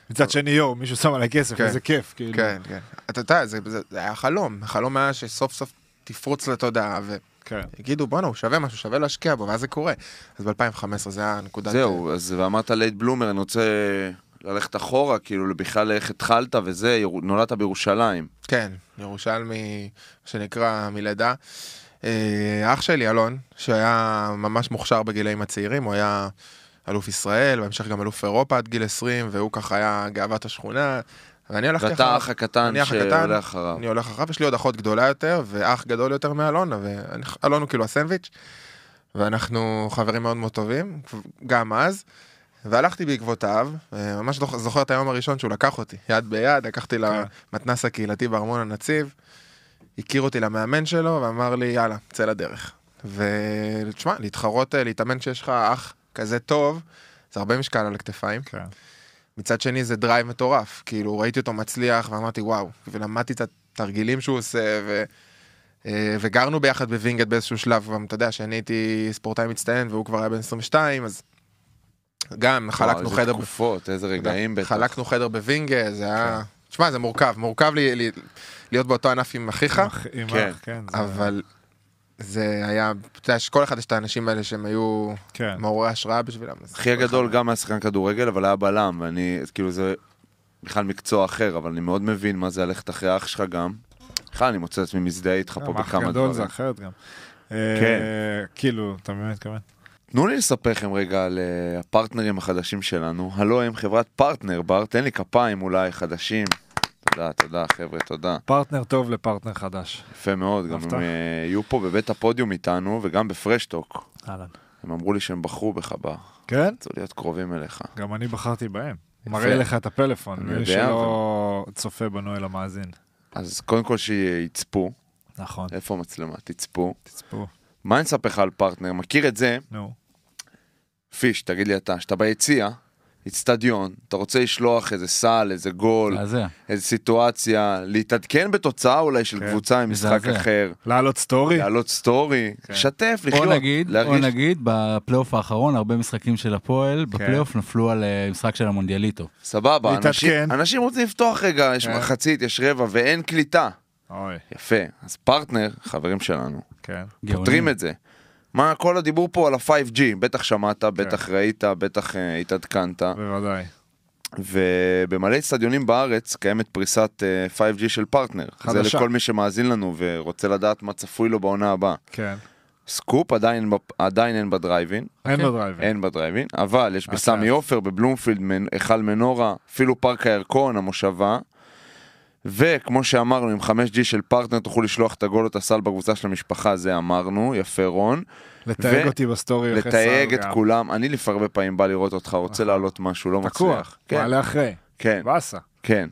Speaker 2: מצד שני, יואו, מישהו שם עליי כסף,
Speaker 4: כן.
Speaker 2: איזה כיף, כאילו.
Speaker 4: כן, כן. אתה יודע, זה היה חלום, החלום היה שסוף סוף תפרוץ לתודעה,
Speaker 2: כן.
Speaker 4: ויגידו, בואנה, הוא שווה משהו, שווה להשקיע בו, ואז זה קורה. אז ב-2015 זה היה נקודת...
Speaker 1: זהו, אז ואמרת late bloomer, אני רוצה ללכת אחורה, כאילו, בכלל איך התחלת וזה, יר- נולדת בירושלים.
Speaker 4: כן, ירושלמי, מה שנקרא, מלידה. אה, אח שלי, אלון, שהיה ממש מוכשר בגילאים הצעירים, הוא היה אלוף ישראל, בהמשך גם אלוף אירופה עד גיל 20, והוא ככה היה גאוות השכונה. ואני הלכתי
Speaker 1: ואתה
Speaker 4: אחריו. אני האח הקטן,
Speaker 1: שעולה אחריו.
Speaker 4: אני הולך אחריו, יש לי עוד אחות גדולה יותר, ואח גדול יותר מאלונה, ואלון הוא כאילו הסנדוויץ', ואנחנו חברים מאוד מאוד טובים, גם אז. והלכתי בעקבותיו, אה, ממש זוכ- זוכר את היום הראשון שהוא לקח אותי, יד ביד, לקחתי למתנס הקהילתי בארמון הנציב, הכיר אותי למאמן שלו ואמר לי, יאללה, צא לדרך. ותשמע, להתחרות, אה, להתאמן כשיש לך אח כזה טוב, זה הרבה משקל על הכתפיים.
Speaker 2: כן.
Speaker 4: מצד שני זה drive מטורף, כאילו ראיתי אותו מצליח ואמרתי וואו, ולמדתי את התרגילים שהוא עושה, ו... אה, וגרנו ביחד בווינגייט באיזשהו שלב, גם אתה יודע שאני הייתי ספורטאי מצטיין והוא כבר היה בן 22, אז גם חלקנו
Speaker 1: וואו,
Speaker 4: חדר,
Speaker 1: איזה תקופות, איזה רגעים בטח.
Speaker 4: חלקנו חדר בווינגייט, זה היה, תשמע זה מורכב, מורכב לי, לי, להיות באותו ענף עם אחיך,
Speaker 2: עם אח-
Speaker 1: כן.
Speaker 2: אח, כן.
Speaker 4: אבל זה היה, אתה יודע שכל אחד יש את האנשים האלה שהם היו
Speaker 2: כן.
Speaker 4: מעוררי השראה בשבילם.
Speaker 1: אחי הגדול גם היה שחקן כדורגל, אבל היה בלם, ואני, כאילו זה בכלל מקצוע אחר, אבל אני מאוד מבין מה זה ללכת אחרי אח שלך גם. בכלל, אני מוצא את עצמי מזדהה איתך פה
Speaker 2: גם אח
Speaker 1: בכמה
Speaker 2: גדול זה
Speaker 1: דברים.
Speaker 2: אחרת גם.
Speaker 1: כן.
Speaker 2: אה, כאילו, אתה באמת מתכוון?
Speaker 1: תנו לי לספר לכם רגע על אה, הפרטנרים החדשים שלנו. הלו הם חברת פרטנר בר, תן לי כפיים אולי חדשים. תודה, תודה חבר'ה, תודה.
Speaker 2: פרטנר טוב לפרטנר חדש.
Speaker 1: יפה מאוד, גם? הם אה, יהיו פה בבית הפודיום איתנו וגם בפרש טוק.
Speaker 2: אהלן.
Speaker 1: הם אמרו לי שהם בחרו בך בר,
Speaker 2: כן?
Speaker 1: רצו להיות קרובים אליך.
Speaker 2: גם אני בחרתי בהם. מראה לך את הפלאפון, מי שלא צופה בנו אלא מאזין.
Speaker 1: אז קודם כל שיצפו,
Speaker 2: נכון,
Speaker 1: איפה המצלמה? תצפו.
Speaker 2: תצפו.
Speaker 1: מה אני אספר לך על פרטנר? מכיר את זה?
Speaker 2: נו.
Speaker 1: פיש, תגיד לי אתה, שאתה ביציע, אצטדיון, אתה רוצה לשלוח איזה סל, איזה גול,
Speaker 3: מזעזע.
Speaker 1: איזה סיטואציה, להתעדכן בתוצאה אולי של
Speaker 2: כן,
Speaker 1: קבוצה עם משחק
Speaker 3: מזעזע.
Speaker 1: אחר,
Speaker 2: להעלות סטורי?
Speaker 1: להעלות סטורי,
Speaker 2: כן.
Speaker 1: לשתף,
Speaker 3: או
Speaker 1: לחיות,
Speaker 3: נגיד, או
Speaker 1: להרגיש...
Speaker 3: נגיד, בפלייאוף האחרון, הרבה משחקים של הפועל, בפלייאוף נפלו על אה, משחק של המונדיאליטו.
Speaker 1: סבבה. אנשים, אנשים רוצים לפתוח רגע, יש
Speaker 2: כן.
Speaker 1: מחצית, יש רבע ואין קליטה.
Speaker 2: אוי,
Speaker 1: יפה, אז פרטנר, חברים שלנו,
Speaker 2: כן.
Speaker 3: גאונים.
Speaker 1: פותרים את זה. מה כל הדיבור פה על ה-5G, בטח שמעת, בטח ראית, בטח אה, התעדכנת.
Speaker 2: בוודאי.
Speaker 1: ובמלא אצטדיונים בארץ קיימת פריסת אה, 5G של פרטנר.
Speaker 2: חדשה.
Speaker 1: זה לכל מי שמאזין לנו ורוצה לדעת מה צפוי לו בעונה הבאה.
Speaker 2: כן.
Speaker 1: סקופ עדיין, עדיין אין בדרייבין,
Speaker 2: אין
Speaker 3: אוקיי.
Speaker 2: בדרייבין.
Speaker 1: אין בדרייבין, אבל יש
Speaker 2: אוקיי.
Speaker 1: בסמי עופר, בבלומפילד, היכל מנורה, אפילו פארק הירקון, המושבה. וכמו שאמרנו, עם 5G של פרטנר תוכלו לשלוח את הגול או את הסל בקבוצה של המשפחה, זה אמרנו, יפה רון.
Speaker 2: לתייג
Speaker 1: ו-
Speaker 2: אותי בסטורי אחרי
Speaker 1: לתייג
Speaker 2: סל
Speaker 1: את
Speaker 2: גם.
Speaker 1: כולם, אני לפעמים הרבה פעמים בא לראות אותך, רוצה
Speaker 2: נכון.
Speaker 1: להעלות משהו,
Speaker 2: תקוע.
Speaker 1: לא מצליח. כן,
Speaker 2: מעלה אחרי.
Speaker 1: כן.
Speaker 2: באסה.
Speaker 1: כן.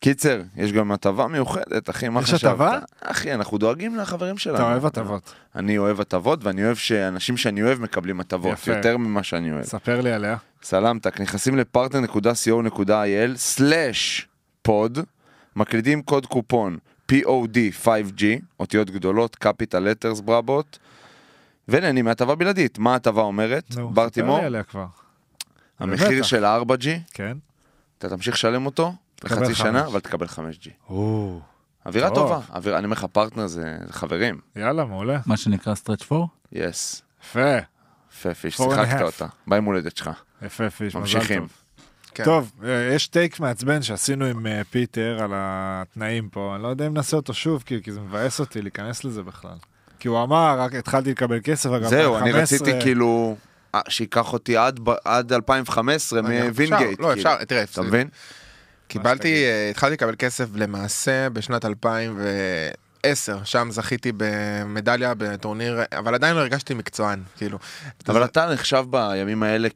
Speaker 1: קיצר, יש גם הטבה מיוחדת, אחי, מה
Speaker 2: יש
Speaker 1: חשבת?
Speaker 2: הטבה?
Speaker 1: אחי, אנחנו דואגים לחברים שלנו.
Speaker 2: אתה אוהב הטבות.
Speaker 1: אני אוהב הטבות, ואני אוהב שאנשים שאני אוהב מקבלים הטבות,
Speaker 2: יפה.
Speaker 1: יותר ממה שאני אוהב.
Speaker 2: ספר לי עליה.
Speaker 1: סלמתק, נכנסים לפרטנר.co.il slash pod, מקלידים קוד קופון POD 5G, אותיות גדולות, capital letters ברורות, ונהנים מהטבה בלעדית. מה ההטבה אומרת?
Speaker 2: נו,
Speaker 1: בר
Speaker 2: ספר
Speaker 1: תימור,
Speaker 2: לי עליה כבר.
Speaker 1: המחיר. של ה-4G,
Speaker 2: כן.
Speaker 1: אתה תמשיך לשלם אותו לחצי שנה. אבל תקבל 5G.
Speaker 2: או,
Speaker 1: אווירה
Speaker 2: טוב.
Speaker 1: טובה, אווירה, אני אומר לך, פרטנר זה חברים,
Speaker 2: יאללה, מעולה.
Speaker 3: מה שנקרא stretch four.
Speaker 1: yes.
Speaker 2: יפה.
Speaker 1: יפה פיש, שיחקת. אותה, ביום הולדת שלך.
Speaker 2: יפה, פיש, מזל
Speaker 1: ממשיכים.
Speaker 2: טוב.
Speaker 4: כן.
Speaker 2: טוב, אה, יש take מעצבן שעשינו עם אה, פיטר על התנאים פה, אני לא יודע אם נעשה אותו שוב, כי כי זה מבאס אותי להיכנס לזה בכלל. כי הוא אמר, רק התחלתי לקבל כסף, אגב,
Speaker 1: זהו, אני
Speaker 2: 2015,
Speaker 1: רציתי כאילו, אה, שייקח אותי עד עד 2015
Speaker 4: אני-
Speaker 1: מווינגייט.
Speaker 4: אפשר, לא,
Speaker 1: כאילו.
Speaker 4: אפשר, תראה,
Speaker 1: אתה מבין?
Speaker 4: קיבלתי, התחלתי לקבל כסף למעשה בשנת 2010, שם זכיתי במדליה בטורניר, אבל עדיין לא הרגשתי מקצוען, כאילו.
Speaker 1: אבל
Speaker 4: זה-
Speaker 1: אתה נחשב בימים האלה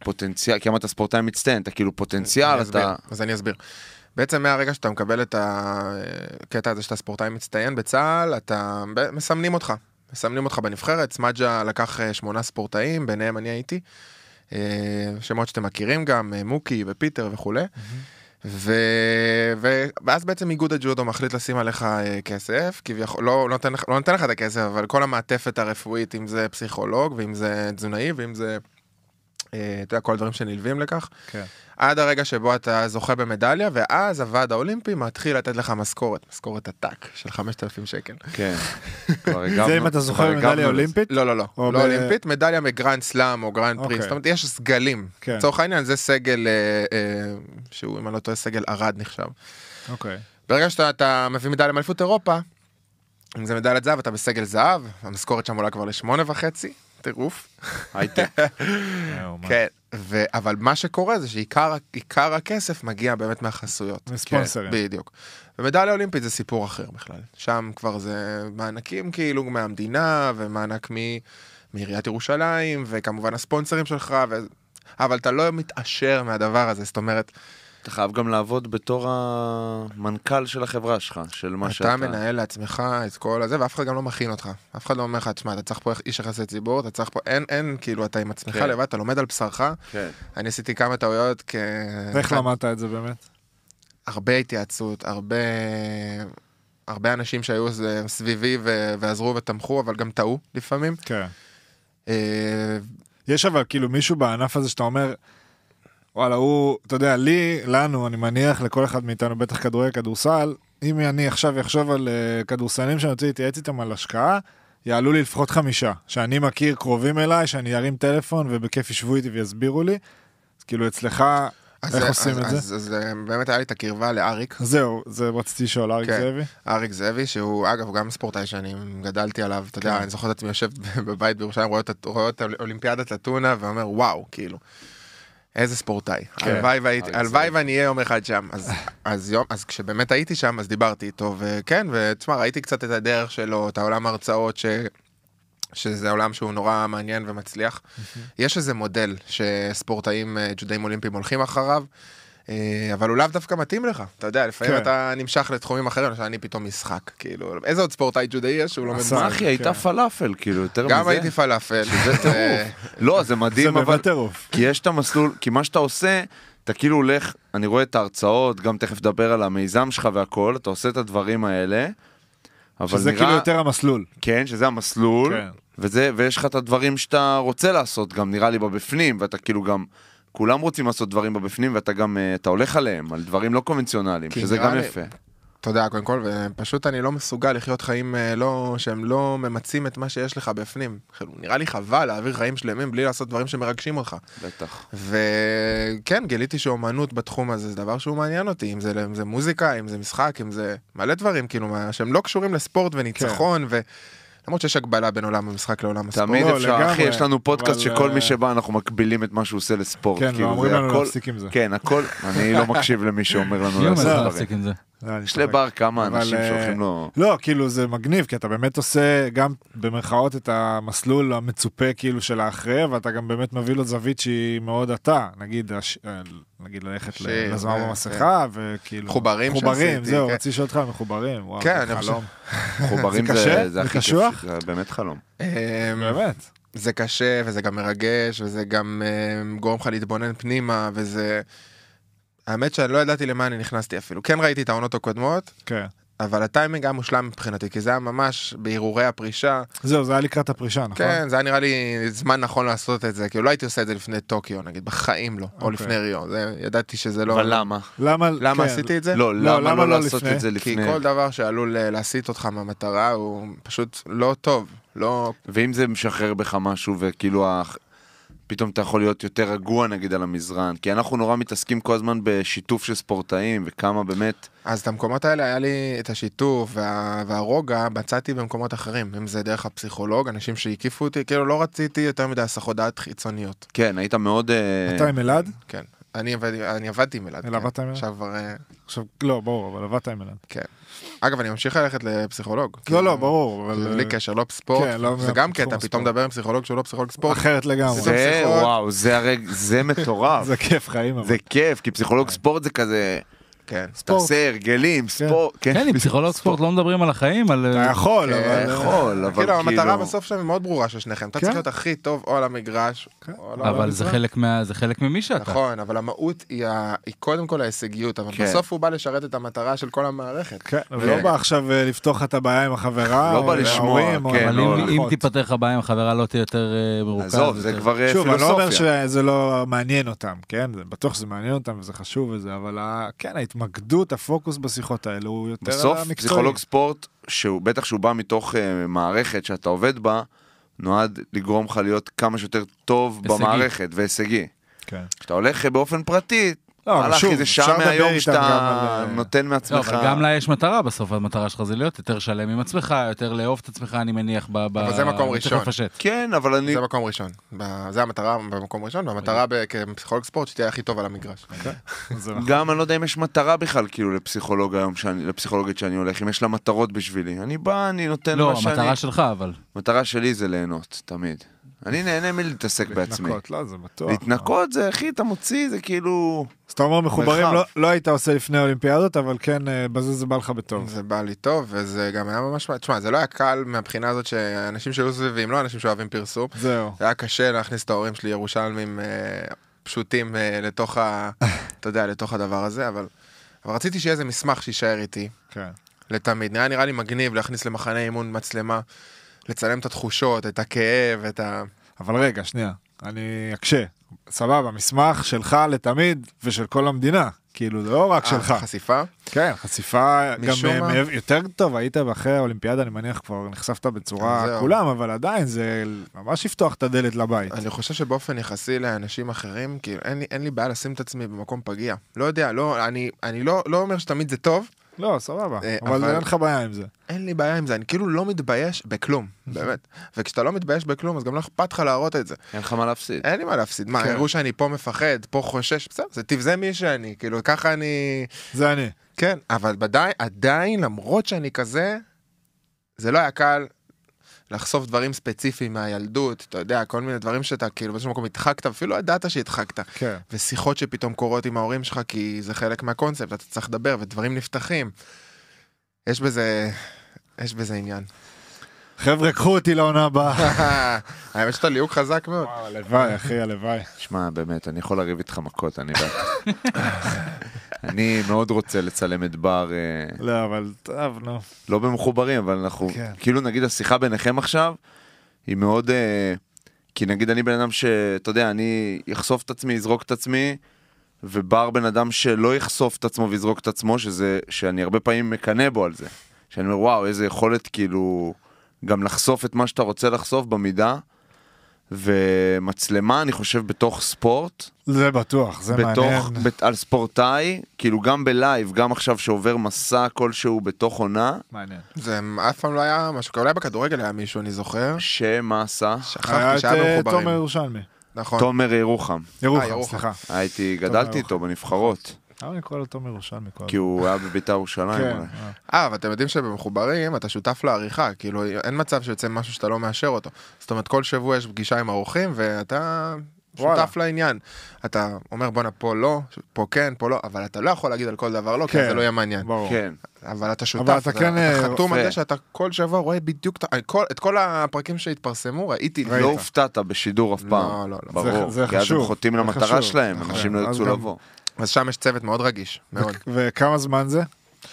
Speaker 1: כפוטנציאל, כי אמרת ספורטאי מצטיין, אתה כאילו פוטנציאל,
Speaker 4: אסביר,
Speaker 1: אתה...
Speaker 4: אז אני אסביר. בעצם מהרגע שאתה מקבל את הקטע הזה שאתה ספורטאי מצטיין בצה"ל, אתה מסמנים אותך. מסמנים אותך בנבחרת, סמג'ה לקח אה, שמונה ספורטאים, ביניהם אני הייתי. אה, שמות שאתם מכירים גם, אה, מוקי ופיטר וכולי. ו... ו... ואז בעצם איגוד הג'ודו מחליט לשים עליך אה, כסף, כביכול, לא, לא, נותן לא נותן לך את הכסף, אבל כל המעטפת הרפואית, אם זה פסיכולוג, ואם זה תזונאי, ואם זה, אה, אתה יודע, כל הדברים שנלווים לכך.
Speaker 2: כן.
Speaker 4: עד הרגע שבו אתה זוכה במדליה, ואז הוועד האולימפי מתחיל לתת לך משכורת, משכורת עתק של 5,000 שקל.
Speaker 1: כן.
Speaker 2: זה אם אתה
Speaker 1: זוכה
Speaker 2: במדליה. אולימפית?
Speaker 4: לא, לא, לא,
Speaker 2: או
Speaker 4: לא אולימפית, מדליה מגרנד סלאם או גרנד
Speaker 2: אוקיי.
Speaker 4: פרינס, זאת אומרת, יש סגלים.
Speaker 2: כן.
Speaker 4: לצורך העניין זה סגל, אה, אה, שהוא, אם אני לא טועה, סגל ערד נחשב.
Speaker 2: אוקיי.
Speaker 4: ברגע שאתה אתה מביא מדליה מאליפות אירופה, אם זה מדליית זהב, אתה בסגל זהב, המשכורת שם עולה כבר לשמונה וחצי, טירוף.
Speaker 1: הייטק.
Speaker 2: מה.
Speaker 4: כן, ו- אבל מה שקורה זה שעיקר עיקר הכסף מגיע באמת מהחסויות.
Speaker 2: מספונסרים.
Speaker 4: כן, בדיוק. ומדליה אולימפית זה סיפור אחר בכלל. שם כבר זה מענקים כאילו מהמדינה, ומענק מ- מעיריית ירושלים, וכמובן הספונסרים שלך, ו... אבל אתה לא מתעשר מהדבר הזה, זאת אומרת,
Speaker 1: אתה חייב גם לעבוד בתור המנכ"ל של החברה שלך, של מה שאתה...
Speaker 4: אתה מנהל לעצמך את כל הזה, ואף אחד גם לא מכין אותך. אף אחד לא אומר לך, תשמע, אתה צריך פה איש יחסי ציבור, אתה צריך פה, אין, אין, כאילו, אתה עם עצמך
Speaker 1: כן.
Speaker 4: לבד, אתה לומד על בשרך.
Speaker 1: כן.
Speaker 4: אני עשיתי כמה טעויות, כ...
Speaker 2: איך למדת את זה באמת?
Speaker 4: הרבה התייעצות, הרבה... הרבה אנשים שהיו סביבי ו... ועזרו ותמכו, אבל גם טעו לפעמים.
Speaker 2: כן.
Speaker 4: אה,
Speaker 2: יש אבל כאילו מישהו בענף הזה שאתה אומר, וואלה, הוא, אתה יודע, לי, לנו, אני מניח, לכל אחד מאיתנו, בטח כדורגל, כדורסל, אם אני עכשיו אחשוב על uh, כדורסלנים שאני רוצה להתייעץ איתם על השקעה, יעלו לי לפחות חמישה, שאני מכיר קרובים אליי, שאני ארים טלפון ובכיף ישבו איתי ויסבירו לי. אז כאילו אצלך,
Speaker 4: אז
Speaker 2: איך
Speaker 4: זה-
Speaker 2: עושים
Speaker 4: אז-
Speaker 2: את זה?
Speaker 4: אז, אז אה, באמת היה לי את הקרבה לאריק,
Speaker 2: זהו, זה רציתי לשאול, אריק
Speaker 4: כן.
Speaker 2: זאבי.
Speaker 4: אריק זאבי, שהוא אגב גם ספורטאי שאני גדלתי עליו, אתה יודע,
Speaker 2: כן.
Speaker 4: אני זוכר את עצמי יושב בבית בירושלים, רואה את- רואה את אולימפיאדת אתונה ואומר וואו, כאילו. איזה ספורטאי.
Speaker 2: כן.
Speaker 4: הלוואי
Speaker 1: זאבי.
Speaker 4: ואני אהיה יום אחד שם. אז- כשבאמת הייתי שם, אז דיברתי איתו, וכן, ותשמע, ראיתי קצת את הדרך שלו, את העולם ההרצאות. שזה עולם שהוא נורא מעניין ומצליח. יש איזה מודל שספורטאים אה, ג'ודאים אולימפיים הולכים אחריו, אה, אבל הוא לאו דווקא מתאים לך. אתה יודע, לפעמים
Speaker 2: כן.
Speaker 4: אתה נמשך לתחומים אחרים, למשל אני פתאום משחק, כאילו, איזה עוד ספורטאי ג'ודאי יש שהוא לומד.
Speaker 1: מה
Speaker 4: משחק?
Speaker 1: אחי, הייתה
Speaker 2: כן.
Speaker 1: פלאפל, כאילו, יותר מזה.
Speaker 4: גם הייתי פלאפל.
Speaker 1: זה טירוף. לא, זה
Speaker 2: זה
Speaker 1: מדהים, אבל...
Speaker 2: באמת טירוף.
Speaker 1: כי יש את המסלול, כי מה שאתה עושה, אתה כאילו הולך, אני רואה את ההרצאות, גם תכף נדבר על המיזם שלך והכל, אתה עושה את הדברים האלה, אבל
Speaker 2: שזה
Speaker 1: נראה,
Speaker 2: כאילו יותר המסלול.
Speaker 1: כן, שזה המסלול,
Speaker 2: כן.
Speaker 1: וזה, ויש לך את הדברים שאתה רוצה לעשות, גם נראה לי בבפנים, ואתה כאילו גם, כולם רוצים לעשות דברים בבפנים, ואתה גם, אה, אתה הולך עליהם, על דברים לא קונבנציונליים,
Speaker 4: כי
Speaker 1: שזה גם
Speaker 4: לי-
Speaker 1: יפה.
Speaker 4: תודה קודם כל, ופשוט אני לא מסוגל לחיות חיים אה, לא, שהם לא ממצים את מה שיש לך בפנים. כאילו, נראה לי חבל להעביר חיים שלמים בלי לעשות דברים שמרגשים אותך.
Speaker 1: בטח.
Speaker 4: וכן, גיליתי שאומנות בתחום הזה זה דבר שהוא מעניין אותי, אם זה, אם זה מוזיקה, אם זה משחק, אם זה מלא דברים, כאילו, שהם לא קשורים לספורט וניצחון, ו... למרות שיש הגבלה בין עולם המשחק לעולם הספורט.
Speaker 1: תמיד
Speaker 2: לא,
Speaker 1: אפשר,
Speaker 2: לגמרי,
Speaker 1: אחי, יש לנו פודקאסט
Speaker 2: אבל,
Speaker 1: שכל
Speaker 2: אה,
Speaker 1: מי שבא, אנחנו מקבילים את מה שהוא עושה לספורט.
Speaker 2: כן,
Speaker 1: כאילו,
Speaker 2: ואומרים
Speaker 1: זה
Speaker 2: לנו
Speaker 1: הכל-
Speaker 2: להפסיק עם זה.
Speaker 1: כן, הכל, אני לא מקשיב למי שאומר לנו לעשות
Speaker 3: לך
Speaker 1: דברים.
Speaker 2: לא, אני
Speaker 1: יש. לבר כמה
Speaker 2: אבל,
Speaker 1: אנשים
Speaker 2: אה,
Speaker 1: שהולכים לו...
Speaker 2: לא, כאילו זה מגניב, כי אתה באמת עושה גם במרכאות את המסלול המצופה כאילו של האחרי, ואתה גם באמת מביא לו זווית שהיא מאוד אתה. נגיד, הש... אה, נגיד ללכת
Speaker 4: שיר,
Speaker 2: ל- לזמר
Speaker 4: ו-
Speaker 2: במסכה, וכאילו...
Speaker 4: מחוברים
Speaker 2: מחוברים,
Speaker 4: שעשיתי,
Speaker 2: זהו,
Speaker 4: כן.
Speaker 2: רציתי לשאול אותך על מחוברים. וואו,
Speaker 4: כן,
Speaker 2: זה חלום.
Speaker 1: מחוברים
Speaker 2: זה?
Speaker 1: זה הכי
Speaker 2: זה קשוח?
Speaker 1: כיף, זה באמת חלום.
Speaker 4: אמ,
Speaker 2: באמת.
Speaker 4: זה קשה וזה גם מרגש וזה גם אה, גורם לך להתבונן פנימה וזה... האמת שאני לא ידעתי למה אני נכנסתי אפילו. כן ראיתי את העונות הקודמות,
Speaker 2: כן.
Speaker 4: אבל הטיימינג היה מושלם מבחינתי, כי זה היה ממש בהרהורי הפרישה.
Speaker 2: זהו, זה היה לקראת הפרישה, נכון?
Speaker 4: כן, זה היה נראה לי זמן נכון לעשות את זה, כאילו לא הייתי עושה את זה לפני טוקיו נגיד, בחיים לא, או
Speaker 2: אוקיי.
Speaker 4: לפני ריו, זה- ידעתי שזה לא...
Speaker 1: אבל למה?
Speaker 2: למה...
Speaker 4: למה
Speaker 2: כן.
Speaker 4: עשיתי את זה?
Speaker 1: לא,
Speaker 2: לא,
Speaker 1: למה
Speaker 2: למה
Speaker 1: לא
Speaker 2: לא
Speaker 1: לעשות
Speaker 2: לפני?
Speaker 1: את זה
Speaker 4: כי
Speaker 1: לפני?
Speaker 4: כל דבר שעלול אה, להסיט אותך מהמטרה הוא פשוט לא טוב, לא...
Speaker 1: ואם זה משחרר בך משהו וכאילו פתאום אתה יכול להיות יותר רגוע נגיד על המזרן, כי אנחנו נורא מתעסקים כל הזמן בשיתוף של ספורטאים וכמה באמת,
Speaker 4: אז את המקומות האלה היה לי את השיתוף וה... והרוגע מצאתי במקומות אחרים, אם זה דרך הפסיכולוג, אנשים שהקיפו אותי, כאילו לא רציתי יותר מדי הסחות דעת חיצוניות.
Speaker 1: כן, היית מאוד... אה,
Speaker 2: אתה עם אלעד?
Speaker 4: כן. אני, עבד, אני עבדתי עם אלעד. כן.
Speaker 2: עבדת עם אלעד?
Speaker 4: עכשיו כבר... אה,
Speaker 2: עכשיו, לא, ברור, אבל עבדת עם אלעד.
Speaker 4: אגב, אני ממשיך ללכת לפסיכולוג.
Speaker 2: לא, לא, ברור, אבל...
Speaker 4: בלי קשר, לא ספורט.
Speaker 2: כן, לא
Speaker 4: זה גם
Speaker 2: בתחום
Speaker 4: קטע, פתאום. לדבר עם פסיכולוג שהוא לא פסיכולוג ספורט.
Speaker 2: אחרת לגמרי.
Speaker 4: זה-.
Speaker 1: וואו, זה הרג... זה מטורף.
Speaker 2: זה כיף חיים.
Speaker 1: זה כיף, כי פסיכולוג ספורט זה כזה,
Speaker 4: כן.
Speaker 2: ספורט.
Speaker 1: תעשה הרגלים, ספורט.
Speaker 3: כן, עם פסיכולוג ספורט לא מדברים על החיים, על...
Speaker 2: אתה יכול,
Speaker 4: כן,
Speaker 2: אבל...
Speaker 1: יכול, אבל
Speaker 4: כאילו, המטרה
Speaker 1: כאילו...
Speaker 4: בסוף שם היא מאוד ברורה של שניכם. אתה
Speaker 2: כן.
Speaker 4: צריך להיות הכי טוב או על המגרש, או לא על
Speaker 3: אבל זה. חלק מה- זה חלק ממי שאתה.
Speaker 4: נכון, אבל המהות היא ה- היא קודם כל ההישגיות, אבל
Speaker 1: כן.
Speaker 4: בסוף הוא בא לשרת את המטרה של כל המערכת.
Speaker 2: כן, ולא בא עכשיו אה, לפתוח לך את הבעיה עם החברה,
Speaker 1: לא
Speaker 2: או
Speaker 1: בא לשמוע,
Speaker 2: או
Speaker 1: כן,
Speaker 3: אבל
Speaker 1: לא,
Speaker 3: אם-. תיפתר לך בעיה עם החברה לא תהיה יותר אה, מרוכז.
Speaker 1: עזוב, זה כבר אה,
Speaker 2: שוב, אני לא אומר
Speaker 1: פילוסופיה.
Speaker 2: שזה לא מעניין אותם, כן? בטוח שזה מעניין אותם וזה חשוב וזה, אבל כן, ההתמקדות, הפוקוס בשיחות האלה הוא יותר
Speaker 1: בסוף
Speaker 2: המקצועי.
Speaker 1: פסיכולוג ספורט, שהוא בטח שהוא בא מתוך אה, מערכת שאתה עובד בה, נועד לגרום לך להיות כמה שיותר טוב
Speaker 3: הישגי.
Speaker 1: במערכת והישגי.
Speaker 2: כן.
Speaker 1: כשאתה הולך אה, באופן פרטי,
Speaker 2: לא, אבל שוב, אפשר
Speaker 1: שעה
Speaker 2: לדבר
Speaker 1: מהיום
Speaker 2: איתם
Speaker 1: שאתה
Speaker 2: גם על, אה,
Speaker 1: נותן
Speaker 3: לא,
Speaker 1: מעצמך.
Speaker 3: אבל גם לה יש מטרה בסוף, המטרה שלך זה להיות יותר שלם עם עצמך, יותר לאהוב את עצמך, אני מניח, ב...
Speaker 4: אבל זה מקום ראשון.
Speaker 1: כן, אבל אני...
Speaker 4: זה מקום ראשון. זה המטרה במקום ראשון, והמטרה ב- כפסיכולוג ספורט שתהיה הכי טוב על המגרש.
Speaker 2: נכון.
Speaker 1: גם אני לא יודע אם יש מטרה בכלל כאילו לפסיכולוג היום, לפסיכולוגית שאני הולך, אם יש לה מטרות בשבילי. אני בא, אני נותן
Speaker 3: לא,
Speaker 1: מה שאני...
Speaker 3: המטרה שלך, אבל.
Speaker 1: המטרה שלי זה ליהנות, תמיד. אני נהנה מלהתעסק בעצמי.
Speaker 2: להתנקות, לא, זה בטוח.
Speaker 1: להתנקות זה, אחי, אתה מוציא, זה כאילו...
Speaker 2: אז אתה אומר מחוברים. לא- לא היית עושה לפני האולימפיאדות, אבל כן, אה, בזה זה בא לך בטוב.
Speaker 4: זה בא לי טוב, וזה גם היה ממש... תשמע, זה לא היה קל מהבחינה הזאת שאנשים שהיו סביבי הם לא אנשים שאוהבים פרסום.
Speaker 2: זהו.
Speaker 4: זה היה קשה להכניס את ההורים שלי ירושלמים אה, פשוטים אה, לתוך ה... אתה יודע, לתוך הדבר הזה, אבל... אבל רציתי שיהיה איזה מסמך שיישאר איתי
Speaker 2: כן.
Speaker 4: לתמיד. נראה נראה לי מגניב להכניס למחנה אימון מצלמה, לצלם את התחושות, את הכאב, את ה...
Speaker 2: אבל רגע, שנייה, אני אקשה. סבבה, מסמך שלך לתמיד ושל כל המדינה. כאילו, זה לא רק שלך.
Speaker 4: אה, חשיפה.
Speaker 2: כן, חשיפה גם אה,
Speaker 4: מה-
Speaker 2: מעבר- יותר טוב, היית אחרי האולימפיאדה, אני מניח כבר נחשפת בצורה
Speaker 4: זהו.
Speaker 2: כולם, אבל עדיין זה ממש לפתוח את הדלת לבית.
Speaker 4: אני חושב שבאופן יחסי לאנשים אחרים, כאילו, אין לי, אין לי בעיה לשים את עצמי במקום פגיע. לא יודע, לא, אני, אני לא, לא אומר שתמיד זה טוב,
Speaker 2: לא, סבבה,
Speaker 4: אה,
Speaker 2: אבל אין לך בעיה עם זה.
Speaker 4: אין לי בעיה עם זה, אני כאילו לא מתבייש בכלום, באמת. וכשאתה לא מתבייש בכלום, אז גם לא אכפת לך להראות את זה.
Speaker 1: אין לך מה להפסיד.
Speaker 4: אין לי מה להפסיד. מה,
Speaker 2: כן.
Speaker 4: יראו שאני פה מפחד, פה חושש, בסדר, זה מי שאני, כאילו, ככה אני...
Speaker 2: זה אני.
Speaker 4: כן, אבל עדיין, למרות שאני כזה, זה לא היה קל לחשוף דברים ספציפיים מהילדות, אתה יודע, כל מיני דברים שאתה כאילו באיזשהו מקום הדחקת, אפילו לא ידעת שהדחקת.
Speaker 2: כן.
Speaker 4: ושיחות שפתאום קורות עם ההורים שלך, כי זה חלק מהקונספט, אתה צריך לדבר, ודברים נפתחים. יש בזה, יש בזה עניין.
Speaker 2: חבר'ה, קחו אותי לעונה הבאה.
Speaker 4: האמת שאתה ליהוק חזק מאוד.
Speaker 2: וואו, הלוואי, אחי, הלוואי.
Speaker 1: שמע, באמת, אני יכול לריב איתך מכות, אני בעד. אני מאוד רוצה לצלם את בר, אה,
Speaker 2: לא, אבל טוב, נו.
Speaker 1: לא במחוברים, אבל אנחנו,
Speaker 2: כן.
Speaker 1: כאילו נגיד השיחה ביניכם עכשיו, היא מאוד, אה, כי נגיד אני בן אדם שאתה יודע, אני אחשוף את עצמי, אזרוק את עצמי, ובר בן אדם שלא יחשוף את עצמו ויזרוק את עצמו, שזה, שאני הרבה פעמים מקנא בו על זה. שאני אומר, וואו, איזה יכולת כאילו, גם לחשוף את מה שאתה רוצה לחשוף במידה. ומצלמה, אני חושב, בתוך ספורט,
Speaker 2: זה בטוח, זה
Speaker 1: בתוך,
Speaker 2: מעניין.
Speaker 1: בת, על ספורטאי, כאילו גם בלייב, גם עכשיו שעובר מסע כלשהו בתוך עונה,
Speaker 2: מעניין.
Speaker 4: זה אף פעם לא היה משהו, אולי בכדורגל היה מישהו, אני זוכר.
Speaker 1: שמה עשה?
Speaker 4: שכחתי
Speaker 2: את
Speaker 4: שהיה
Speaker 2: אה,
Speaker 4: במחוברים.
Speaker 2: תומר ירושלמי.
Speaker 4: נכון.
Speaker 1: תומר ירוחם.
Speaker 2: ירוחם,
Speaker 4: ירוחם.
Speaker 2: סליחה.
Speaker 1: הייתי, גדלתי איתו בנבחרות,
Speaker 2: למה אני קורא לו תומר ירושלמי? כל
Speaker 1: כי הוא היה בביתר ירושלים.
Speaker 2: כן. אה.
Speaker 4: אה, אבל אתם יודעים שבמחוברים אתה שותף לעריכה, כאילו אין מצב שיוצא משהו שאתה לא מאשר אותו. זאת אומרת, כל שבוע יש פגישה עם האורחים ואתה. שותף לעניין. אתה אומר בואנה פה לא, פה כן, פה לא, אבל אתה לא יכול להגיד על כל דבר לא, כי
Speaker 2: כן.
Speaker 4: זה לא יהיה מעניין.
Speaker 1: כן.
Speaker 4: אבל אתה שותף,
Speaker 2: אבל אתה
Speaker 4: חתום על. זה שאתה כל שבוע רואה בדיוק, את כל- את כל הפרקים שהתפרסמו ראיתי.
Speaker 2: ראית.
Speaker 1: לא הופתעת בשידור אף
Speaker 4: לא,
Speaker 1: פעם.
Speaker 4: לא, לא.
Speaker 1: ברור.
Speaker 2: זה- זה
Speaker 1: כי אז הם
Speaker 2: חשוב,
Speaker 1: חוטאים למטרה
Speaker 2: חשוב.
Speaker 1: שלהם. אנשים לא ירצו לבוא.
Speaker 4: אז שם יש צוות מאוד רגיש, מאוד.
Speaker 2: וכמה זמן זה?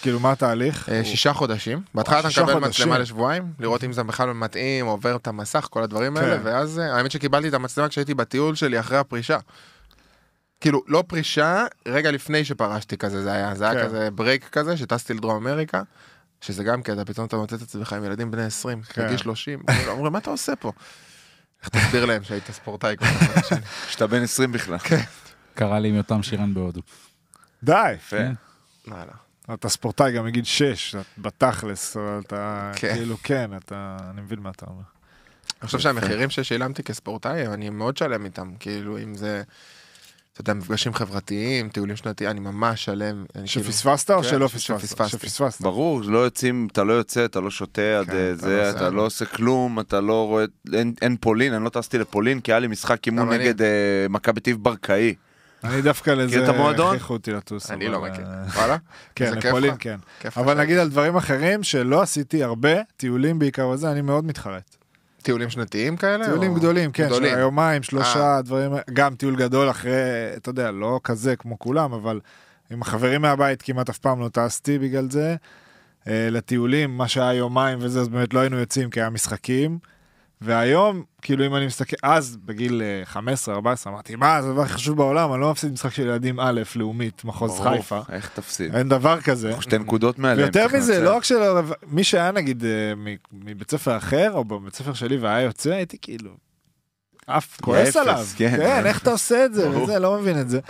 Speaker 2: כאילו, מה התהליך?
Speaker 4: אה, שישה חודשים. בהתחלה אתה
Speaker 2: שישה
Speaker 4: מקבל. מצלמה לשבועיים, לראות אם זה בכלל מתאים, עובר את המסך, כל הדברים האלה,
Speaker 2: כן.
Speaker 4: ואז אה, האמת שקיבלתי את המצלמה כשהייתי בטיול שלי אחרי הפרישה. כאילו, לא פרישה, רגע לפני שפרשתי כזה, זה היה, זה היה
Speaker 2: כן.
Speaker 4: כזה ברייק כזה, שטסתי לדרום אמריקה, שזה גם קטע, פתאום אתה מוצא את עצמך עם ילדים בני 20,
Speaker 2: כן.
Speaker 4: בגיל 30, כאילו, אומרים, מה אתה עושה פה? איך תסביר להם שהיית ספורטאי כל כך?
Speaker 1: שאתה בן 20 בכלל.
Speaker 3: קרה לי עם יותם שירן בהודו.
Speaker 2: די.
Speaker 1: יפה.
Speaker 3: כן.
Speaker 4: וואלה.
Speaker 2: אתה ספורטאי גם מגיל 6, בתכלס, אבל אתה
Speaker 4: כן.
Speaker 2: כאילו כן, אתה, אני מבין מה אתה אומר.
Speaker 4: אני חושב שהמחירים ששילמתי כספורטאי, אני מאוד שלם איתם, כאילו, אם זה, אתה יודע, מפגשים חברתיים, טיולים שנתיים, אני ממש שלם. אני כאילו-
Speaker 2: שפספסת או
Speaker 4: כן,
Speaker 2: שלא פספסת?
Speaker 4: שפספסתי.
Speaker 2: שפספסת.
Speaker 1: ברור, לא יוצאים, אתה לא יוצא, אתה לא שותה עד
Speaker 2: כן, אתה
Speaker 1: זה,
Speaker 2: לא
Speaker 1: אתה
Speaker 4: עושה.
Speaker 1: לא עושה כלום, אתה לא רואה, אין- אין פולין, אני לא טסתי לפולין, כי היה לי משחק אימון. נגד אה, מכבי טיב ברקאי.
Speaker 2: אני דווקא לזה? הכריחו אותי לטוס.
Speaker 4: אני לא מכיר.
Speaker 2: אה,
Speaker 4: וואלה?
Speaker 2: כן, לפולין? כן. אבל. נגיד על דברים אחרים שלא עשיתי הרבה, טיולים בעיקר וזה, אני מאוד מתחרט.
Speaker 4: טיולים שנתיים כאלה?
Speaker 2: טיולים
Speaker 4: או-
Speaker 2: גדולים, כן, של
Speaker 4: גדולים.
Speaker 2: יומיים, שלושה,
Speaker 4: אה.
Speaker 2: דברים, גם טיול גדול אחרי, אתה יודע, לא כזה כמו כולם, אבל עם החברים מהבית כמעט אף פעם לא טסתי בגלל זה. אה, לטיולים, מה שהיה יומיים וזה, אז באמת לא היינו יוצאים כי היה משחקים. והיום, כאילו אם אני מסתכל, אז בגיל אה, 15-14 אמרתי, מה, זה הדבר הכי חשוב בעולם, אני לא מפסיד משחק של ילדים א', לאומית, מחוז
Speaker 1: ברור,
Speaker 2: חיפה.
Speaker 1: איך תפסיד?
Speaker 2: אין דבר כזה.
Speaker 1: שתי נקודות מעליהם.
Speaker 2: ויותר מזה. לא רק שלא, מי שהיה נגיד אה, מבית ספר אחר, או בבית ספר שלי והיה יוצא, הייתי כאילו, אף כועס עליו.
Speaker 1: כן.
Speaker 2: כן, איך אתה עושה את זה. וזה, לא מבין את זה.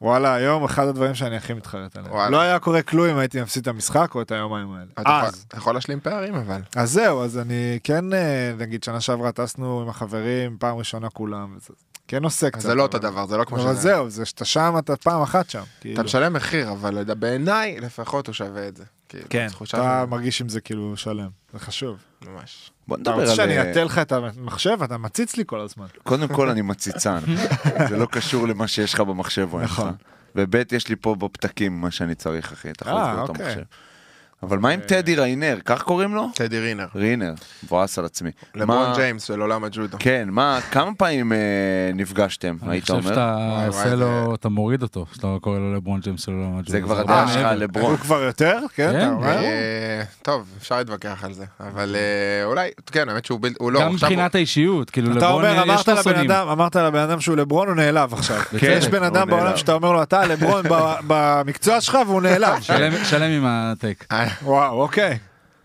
Speaker 2: וואלה, היום אחד הדברים שאני הכי מתחרט עליהם.
Speaker 4: וואלה.
Speaker 2: לא היה קורה כלום אם הייתי מפסיד את המשחק או את היומיים האלה.
Speaker 4: אתה יכול-
Speaker 2: אז.
Speaker 4: אתה יכול להשלים פערים אבל.
Speaker 2: אז זהו, אז אני כן, אה, נגיד, שנה שעברה טסנו עם החברים, פעם ראשונה כולם, וזה כן עושה קצת.
Speaker 4: זה לא אותו
Speaker 2: אבל-
Speaker 4: דבר, זה לא כמו
Speaker 2: אבל
Speaker 4: שזה.
Speaker 2: זהו, זה שאתה שם, אתה פעם אחת שם. כאילו.
Speaker 4: אתה משלם מחיר, אבל בעיניי לפחות הוא שווה את זה. כאילו,
Speaker 2: כן, אתה
Speaker 4: של-
Speaker 2: מרגיש עם זה כאילו שלם, זה חשוב.
Speaker 4: ממש.
Speaker 1: בוא
Speaker 2: אתה
Speaker 1: נדבר
Speaker 2: רוצה
Speaker 1: על...
Speaker 2: שאני
Speaker 1: אה,
Speaker 2: אעטה לך את המחשב? אתה מציץ לי כל הזמן.
Speaker 1: קודם כל אני מציצן, זה לא קשור למה שיש לך במחשב או אין לך.
Speaker 2: נכון.
Speaker 1: וב' יש לי פה בפתקים מה שאני צריך אחי, אתה יכול
Speaker 2: אה,
Speaker 1: לסגור את
Speaker 2: אוקיי.
Speaker 1: המחשב. אבל מה עם טדי ריינר, כך קוראים לו?
Speaker 4: טדי רינר.
Speaker 1: רינר, מבואס על עצמי.
Speaker 4: לברון ג'יימס של עולם הג'ודו.
Speaker 1: כן, מה, כמה פעמים אה, נפגשתם,
Speaker 3: אני
Speaker 1: היית
Speaker 3: חושב
Speaker 1: אומר?
Speaker 3: שאתה
Speaker 4: וואי,
Speaker 3: עושה
Speaker 4: וואי,
Speaker 3: לו, אתה מוריד אותו, שאתה קורא לו לברון ג'יימס של עולם הג'ודו.
Speaker 1: זה כבר
Speaker 3: הרבה
Speaker 1: הדעה שלך. לברון.
Speaker 2: הוא כבר יותר? כן,
Speaker 3: כן,
Speaker 2: אתה אומר?
Speaker 4: אה, טוב, אפשר להתווכח על זה, אבל אה, אולי, כן, האמת שהוא לא,
Speaker 3: גם מבחינת האישיות, כאילו
Speaker 2: אתה
Speaker 3: לברון
Speaker 2: אומר,
Speaker 3: יש
Speaker 2: אמרת
Speaker 3: לו.
Speaker 2: אדם, אמרת לבן אדם שהוא לברון, הוא נעלב עכשיו. יש בן אדם בעולם. שאתה אומר לו, אתה לברון ב- במקצוע שלך והוא נעלב.
Speaker 3: שלם- שלם עם הטייק.
Speaker 2: וואו, אוקיי.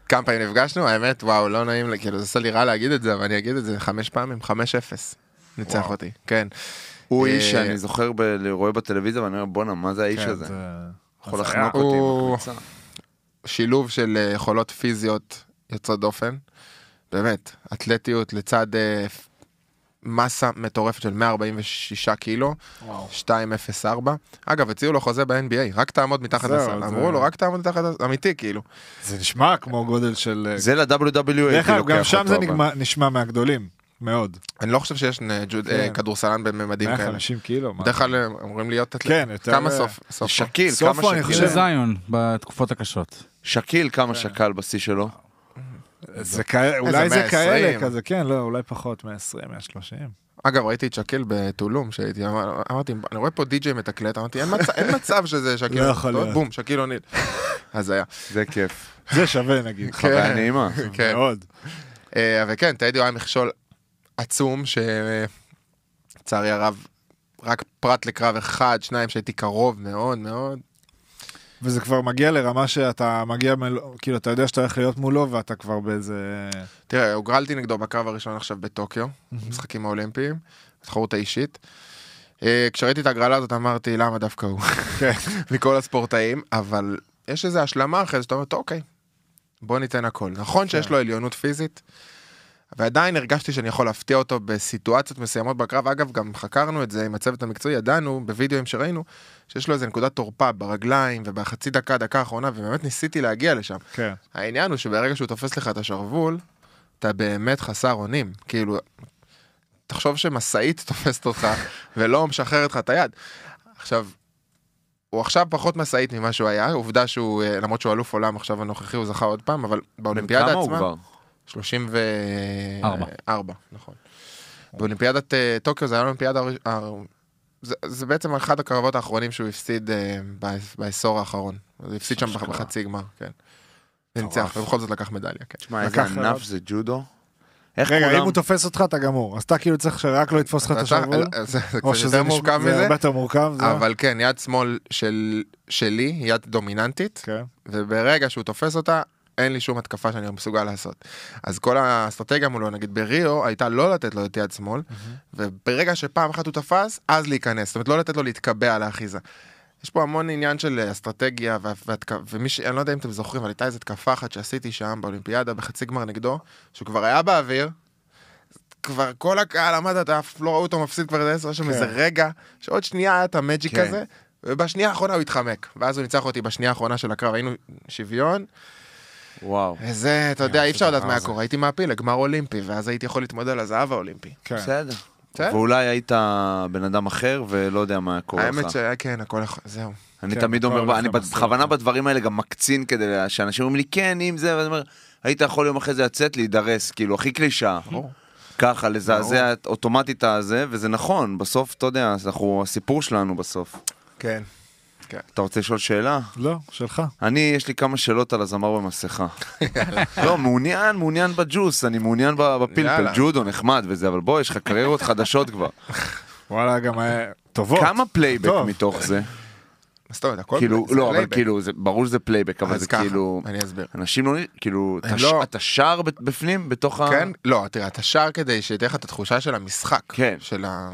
Speaker 4: כמה פעמים נפגשנו, האמת, וואו, לא נעים, כאילו, זה עושה לי רע להגיד את זה, אבל אני אגיד את זה חמש פעמים, חמש אפס. ניצח
Speaker 2: וואו.
Speaker 4: אותי, כן.
Speaker 1: הוא
Speaker 4: אה,
Speaker 1: איש שאני זוכר, ב- רואה בטלוויזיה ואני אומר בואנה מה זה האיש
Speaker 2: כן,
Speaker 1: הזה?
Speaker 2: זה-
Speaker 1: יכול
Speaker 2: הזיה.
Speaker 1: לחנוק אותי
Speaker 4: הוא-
Speaker 1: בקבוצה.
Speaker 4: שילוב של אה, יכולות פיזיות יוצאות דופן. באמת, אתלטיות לצד אה, מסה מטורפת של 146 קילו, 204. אגב, הציעו לו חוזה ב-NBA, רק תעמוד מתחת לסל. אמרו לו, רק תעמוד מתחת לסל, אמיתי כאילו.
Speaker 2: זה נשמע כמו גודל של... אה,
Speaker 1: זה ל-WWE
Speaker 2: דרך
Speaker 1: הייתי
Speaker 2: אגב, גם שם זה נשמע מהגדולים, מאוד.
Speaker 4: אני לא חושב שיש אה, ג'וד- אה,
Speaker 2: כן.
Speaker 4: כדורסלן בממדים כאלה.
Speaker 2: 150 קילו. מה?
Speaker 4: בדרך כלל הם אמורים להיות.
Speaker 2: כן, יותר...
Speaker 4: כמה
Speaker 2: אה,
Speaker 4: סוף? סוף.
Speaker 1: שקיל,
Speaker 2: סופו,
Speaker 1: כמה
Speaker 2: אני
Speaker 1: שקיל?
Speaker 2: חושב.
Speaker 3: זיון בתקופות הקשות.
Speaker 1: שקיל
Speaker 2: כן.
Speaker 1: כמה שקל בשיא שלו?
Speaker 2: זה כאלה, אולי זה
Speaker 4: 120.
Speaker 2: כאלה, כזה, כן, לא, אולי פחות, 120, 130.
Speaker 4: אגב, ראיתי את שקיל בטולום, שהייתי, אמר- אמרתי, אני רואה פה די.ג'יי מתקלט, אמרתי, אין מצב- שזה שקיל.
Speaker 2: לא יכול להיות.
Speaker 4: בום, שקיל אוניל. אז היה.
Speaker 1: זה כיף.
Speaker 2: זה שווה נגיד.
Speaker 1: חוויה נעימה.
Speaker 4: כן.
Speaker 2: מאוד.
Speaker 4: אה, וכן, טדי הוא היה מכשול עצום, שלצערי הרב, רק פרט לקרב אחד, שניים שהייתי קרוב מאוד מאוד.
Speaker 2: וזה כבר מגיע לרמה שאתה מגיע, מל... כאילו, אתה יודע שאתה הולך להיות מולו ואתה כבר באיזה...
Speaker 4: תראה, הוגרלתי נגדו בקרב הראשון עכשיו בטוקיו, משחקים האולימפיים, התחרות האישית. אה, כשראיתי את ההגרלה הזאת אמרתי, למה דווקא הוא?
Speaker 2: כן.
Speaker 4: מכל הספורטאים, אבל יש איזו השלמה אחרי זה, שאתה אומר, "טוב, אוקיי, בוא ניתן הכל. נכון שיש
Speaker 2: כן.
Speaker 4: לו עליונות פיזית, ועדיין הרגשתי שאני יכול להפתיע אותו בסיטואציות מסוימות בקרב. אגב, גם חקרנו את זה עם הצוות המקצועי, ידענו בווידאוים שראינו, שיש לו איזה נקודת תורפה ברגליים ובחצי דקה, דקה האחרונה, ובאמת ניסיתי להגיע לשם.
Speaker 2: כן.
Speaker 4: העניין הוא שברגע שהוא תופס לך את השרוול, אתה באמת חסר אונים. כאילו, תחשוב שמשאית תופסת אותך ולא משחררת לך את היד. עכשיו, הוא עכשיו פחות משאית ממה שהוא היה, עובדה שהוא, אה, למרות שהוא אלוף עולם עכשיו הנוכחי, הוא זכה עוד פעם, אבל באולימפיאדה
Speaker 1: כמה הוא
Speaker 4: עצמה...
Speaker 1: כבר?
Speaker 4: 34,
Speaker 3: ארבע.
Speaker 4: נכון. באולימפיאדת אה, טוקיו זה היה אולימפיאדה, זה, זה בעצם אחד הקרבות האחרונים שהוא הפסיד אה, בעש- בעשור האחרון. הוא הפסיד שם. בחצי גמר, כן. וניצח, ובכל זאת לקח מדליה, כן.
Speaker 1: תשמע, איזה ענף זה ג'ודו. איך
Speaker 2: רגע,
Speaker 1: כולם...
Speaker 2: אם הוא תופס אותך, אתה גמור. אז אתה כאילו צריך שרק לא יתפוס לך את השרוול?
Speaker 4: לא, זה זה
Speaker 2: או
Speaker 4: קצת
Speaker 2: שזה
Speaker 4: יותר מורכב
Speaker 2: זה
Speaker 4: מזה,
Speaker 2: הרבה יותר מורכב, זה...
Speaker 4: אבל כן, יד שמאל של- שלי, יד דומיננטית,
Speaker 2: כן.
Speaker 4: וברגע שהוא תופס אותה, אין לי שום התקפה שאני מסוגל לעשות. אז כל האסטרטגיה מולו, נגיד בריו, הייתה לא לתת לו את יד שמאל, וברגע שפעם אחת הוא תפס, אז להיכנס. זאת אומרת, לא לתת לו להתקבע על האחיזה. יש פה המון עניין של אסטרטגיה, וה- והתק- ומי ש... אני לא יודע אם אתם זוכרים, אבל הייתה איזו התקפה אחת שעשיתי שם באולימפיאדה, בחצי גמר נגדו, שהוא כבר היה באוויר, כבר כל הקהל עמד, אתה אף לא ראו אותו מפסיד כבר איזה עשר, יש שם
Speaker 2: כן.
Speaker 4: איזה רגע, שעוד שנייה היה את המג'יק
Speaker 1: כן.
Speaker 4: הזה, ובשנייה האחרונה הוא התחמק, ואז הוא ניצח אותי בשנייה האחרונה של הקרב, היינו שוויון,
Speaker 1: וואו.
Speaker 4: וזה, אתה יודע, אי אפשר לדעת מה. קורה, הייתי מעפיל לגמר אולימפי, ואז הייתי יכול להתמודד על הזהב האולימפי.
Speaker 2: כן.
Speaker 1: בסדר.
Speaker 4: בסדר.
Speaker 1: ואולי היית בן אדם אחר ולא יודע מה קורה
Speaker 4: האמת
Speaker 1: לך.
Speaker 4: שכן, הכל יכול, זהו.
Speaker 1: אני
Speaker 2: כן,
Speaker 1: תמיד אומר, אני בכוונה. בדברים האלה גם מקצין כדי שאנשים אומרים לי כן אם זה, ואני אומר, היית יכול יום אחרי זה לצאת להידרס, כאילו הכי קלישאה.
Speaker 4: ברור.
Speaker 1: ככה, לזעזע אוטומטית את הזה, וזה נכון, בסוף, אתה יודע, אנחנו, הסיפור שלנו בסוף.
Speaker 4: כן.
Speaker 1: אתה רוצה לשאול שאלה?
Speaker 2: לא, שלך.
Speaker 1: אני, יש לי כמה שאלות על הזמר במסכה. לא, מעוניין, מעוניין בג'וס, אני מעוניין ב- בפלפל. ג'ודו נחמד וזה, אבל בוא, יש לך קריירות חדשות כבר.
Speaker 2: וואלה, גם היה... טובות.
Speaker 1: כמה פלייבק
Speaker 2: טוב.
Speaker 1: מתוך זה?
Speaker 4: מה זאת אומרת, הכל
Speaker 1: כאילו,
Speaker 4: זה
Speaker 1: לא, אבל
Speaker 4: פלייבק.
Speaker 1: כאילו, זה- ברור שזה פלייבק, אבל זה
Speaker 4: ככה,
Speaker 1: כאילו...
Speaker 4: אני אסביר.
Speaker 1: אנשים לא, כאילו,
Speaker 4: הם
Speaker 1: אתה ש-
Speaker 4: לא-
Speaker 1: אתה שר ב- בפנים, בתוך ה...
Speaker 4: כן? לא, תראה, אתה שר כדי שתהיה לך את התחושה של המשחק.
Speaker 1: כן.
Speaker 4: של ה...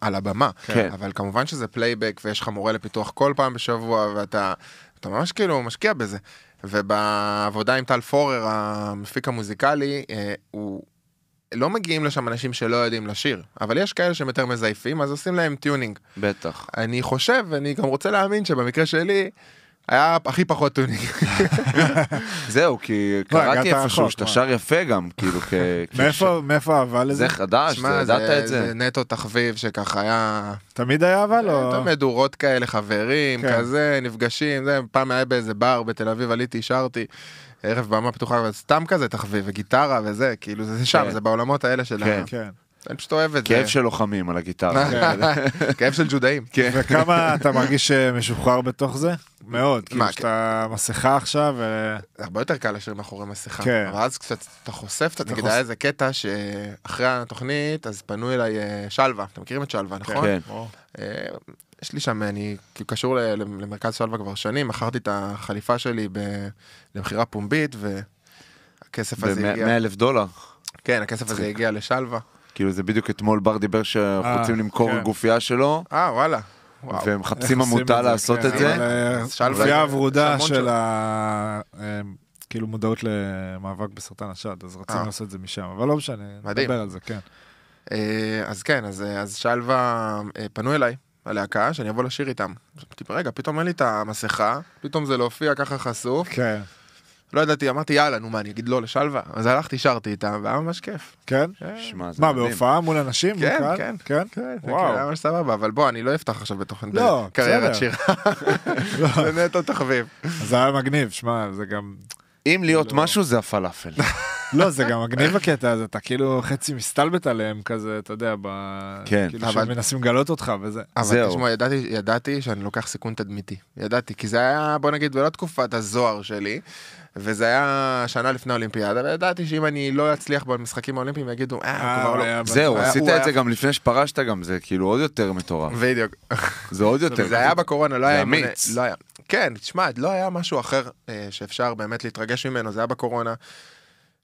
Speaker 4: על הבמה.
Speaker 1: כן.
Speaker 4: אבל כמובן שזה פלייבק ויש לך מורה לפיתוח כל פעם בשבוע ואתה אתה ממש כאילו משקיע בזה. ובעבודה עם טל פורר, המפיק המוזיקלי, אה, הוא... לא מגיעים לשם אנשים שלא יודעים לשיר, אבל יש כאלה שהם יותר מזייפים, אז עושים להם tuning.
Speaker 1: בטח.
Speaker 4: אני חושב, ואני גם רוצה להאמין שבמקרה שלי, היה הכי פחות tuning.
Speaker 1: זהו, כי
Speaker 2: לא,
Speaker 1: קראתי איפשהו שאתה. שר יפה גם, כאילו, כ...
Speaker 2: מאיפה האהבה לזה?
Speaker 1: זה חדש, זה ידעת את זה.
Speaker 4: זה נטו תחביב שככה היה...
Speaker 2: תמיד היה אבל או...
Speaker 4: אתה מדורות כאלה, חברים,
Speaker 2: כן.
Speaker 4: כזה, נפגשים, זה, פעם היה באיזה בר בתל אביב, עליתי, שרתי, ערב במה פתוחה, וסתם כזה תחביב, וגיטרה וזה, כאילו, זה שם,
Speaker 1: כן.
Speaker 4: זה בעולמות האלה של.
Speaker 1: כן.
Speaker 2: כן.
Speaker 4: אני פשוט אוהב את זה.
Speaker 1: כאבם של לוחמים על הגיטרה.
Speaker 4: כאב של ג'ודאים.
Speaker 1: כן.
Speaker 2: וכמה אתה מרגיש אה, משוחרר בתוך זה? מאוד. כאילו
Speaker 4: מה,
Speaker 2: שאתה מסכה עכשיו,
Speaker 4: הרבה יותר קל לשיר מאחורי מסכה.
Speaker 2: כן.
Speaker 4: אבל אז קצת אתה חושף, אתה נגיד. היה איזה קטע שאחרי התוכנית, אז פנו אליי אה, שלווה, אתם מכירים את שלווה, נכון?
Speaker 1: כן.
Speaker 4: אה, יש לי שם, אני קשור למרכז שלווה כבר שנים, מכרתי את החליפה שלי ב- למכירה פומבית, והכסף הזה הגיע,
Speaker 1: ב-100 אלף דולר.
Speaker 4: כן, הכסף הזה הגיע לשלווה.
Speaker 1: כאילו זה בדיוק אתמול בר דיבר שאנחנו
Speaker 2: אה,
Speaker 1: רוצים למכור
Speaker 2: כן.
Speaker 1: גופייה שלו,
Speaker 4: אה, וואלה.
Speaker 1: והם מחפשים עמותה לעשות
Speaker 2: כן,
Speaker 1: את זה.
Speaker 2: אבל, אה,
Speaker 4: יש
Speaker 2: הוורודה של
Speaker 4: של-
Speaker 2: ה... אה, כאילו מודעות למאבק בסרטן השד, אז רצינו
Speaker 4: אה.
Speaker 2: לעשות את זה משם, אבל לא משנה. נדבר על זה, כן.
Speaker 4: אה, אז כן, אז, אה, אז שלווה אה, פנו אליי, הלהקה, שאני אבוא לשיר איתם. רגע, פתאום אין לי את המסכה, פתאום זה להופיע ככה חשוף.
Speaker 2: כן.
Speaker 4: לא ידעתי, אמרתי, יאללה, נו מה, אני אגיד לא לשלווה? אז הלכתי, שרתי איתם, והיה ממש כיף.
Speaker 2: כן?
Speaker 1: שמע, זה
Speaker 2: מה,
Speaker 1: מדהים.
Speaker 2: בהופעה מול אנשים?
Speaker 4: כן? כן.
Speaker 2: כן?
Speaker 4: כן,
Speaker 2: וואו.
Speaker 4: היה ממש סבבה, אבל בוא, אני לא אפתח עכשיו בתוכן
Speaker 2: לא,
Speaker 4: קריירת. שירה,
Speaker 2: לא,
Speaker 4: זה נטו תחביב.
Speaker 2: זה היה מגניב, שמע, זה גם...
Speaker 1: אם להיות
Speaker 2: לא.
Speaker 1: משהו זה הפלאפל.
Speaker 2: לא, זה גם מגניב הקטע הזה, אתה כאילו חצי מסתלבט עליהם כזה, אתה יודע, ב...
Speaker 1: כן,
Speaker 2: כאילו
Speaker 4: אבל-
Speaker 2: שהם מנסים לגלות אותך וזה.
Speaker 4: אבל
Speaker 1: זהו.
Speaker 4: תשמע, ידעתי, ידעתי שאני לוקח סיכון תדמיתי. ידעתי, כי זה היה, בוא נגיד, לא תקופת הזוהר שלי, וזה היה שנה לפני האולימפיאדה, וידעתי שאם אני לא אצליח במשחקים האולימפיים, יגידו, אה,
Speaker 2: אה,
Speaker 4: כבר לא...
Speaker 2: היה-
Speaker 1: זהו,
Speaker 4: היה-
Speaker 1: עשית את
Speaker 4: היה-
Speaker 1: זה גם לפני שפרשת גם, זה כאילו עוד יותר מטורף.
Speaker 4: בדיוק.
Speaker 1: זה עוד יותר.
Speaker 4: זה היה בקורונה, לא היה...
Speaker 1: אמיץ.
Speaker 4: לא היה. כן, תשמע, לא היה משהו אחר אה, שאפשר באמת להתרגש ממנו, זה היה בקורונה.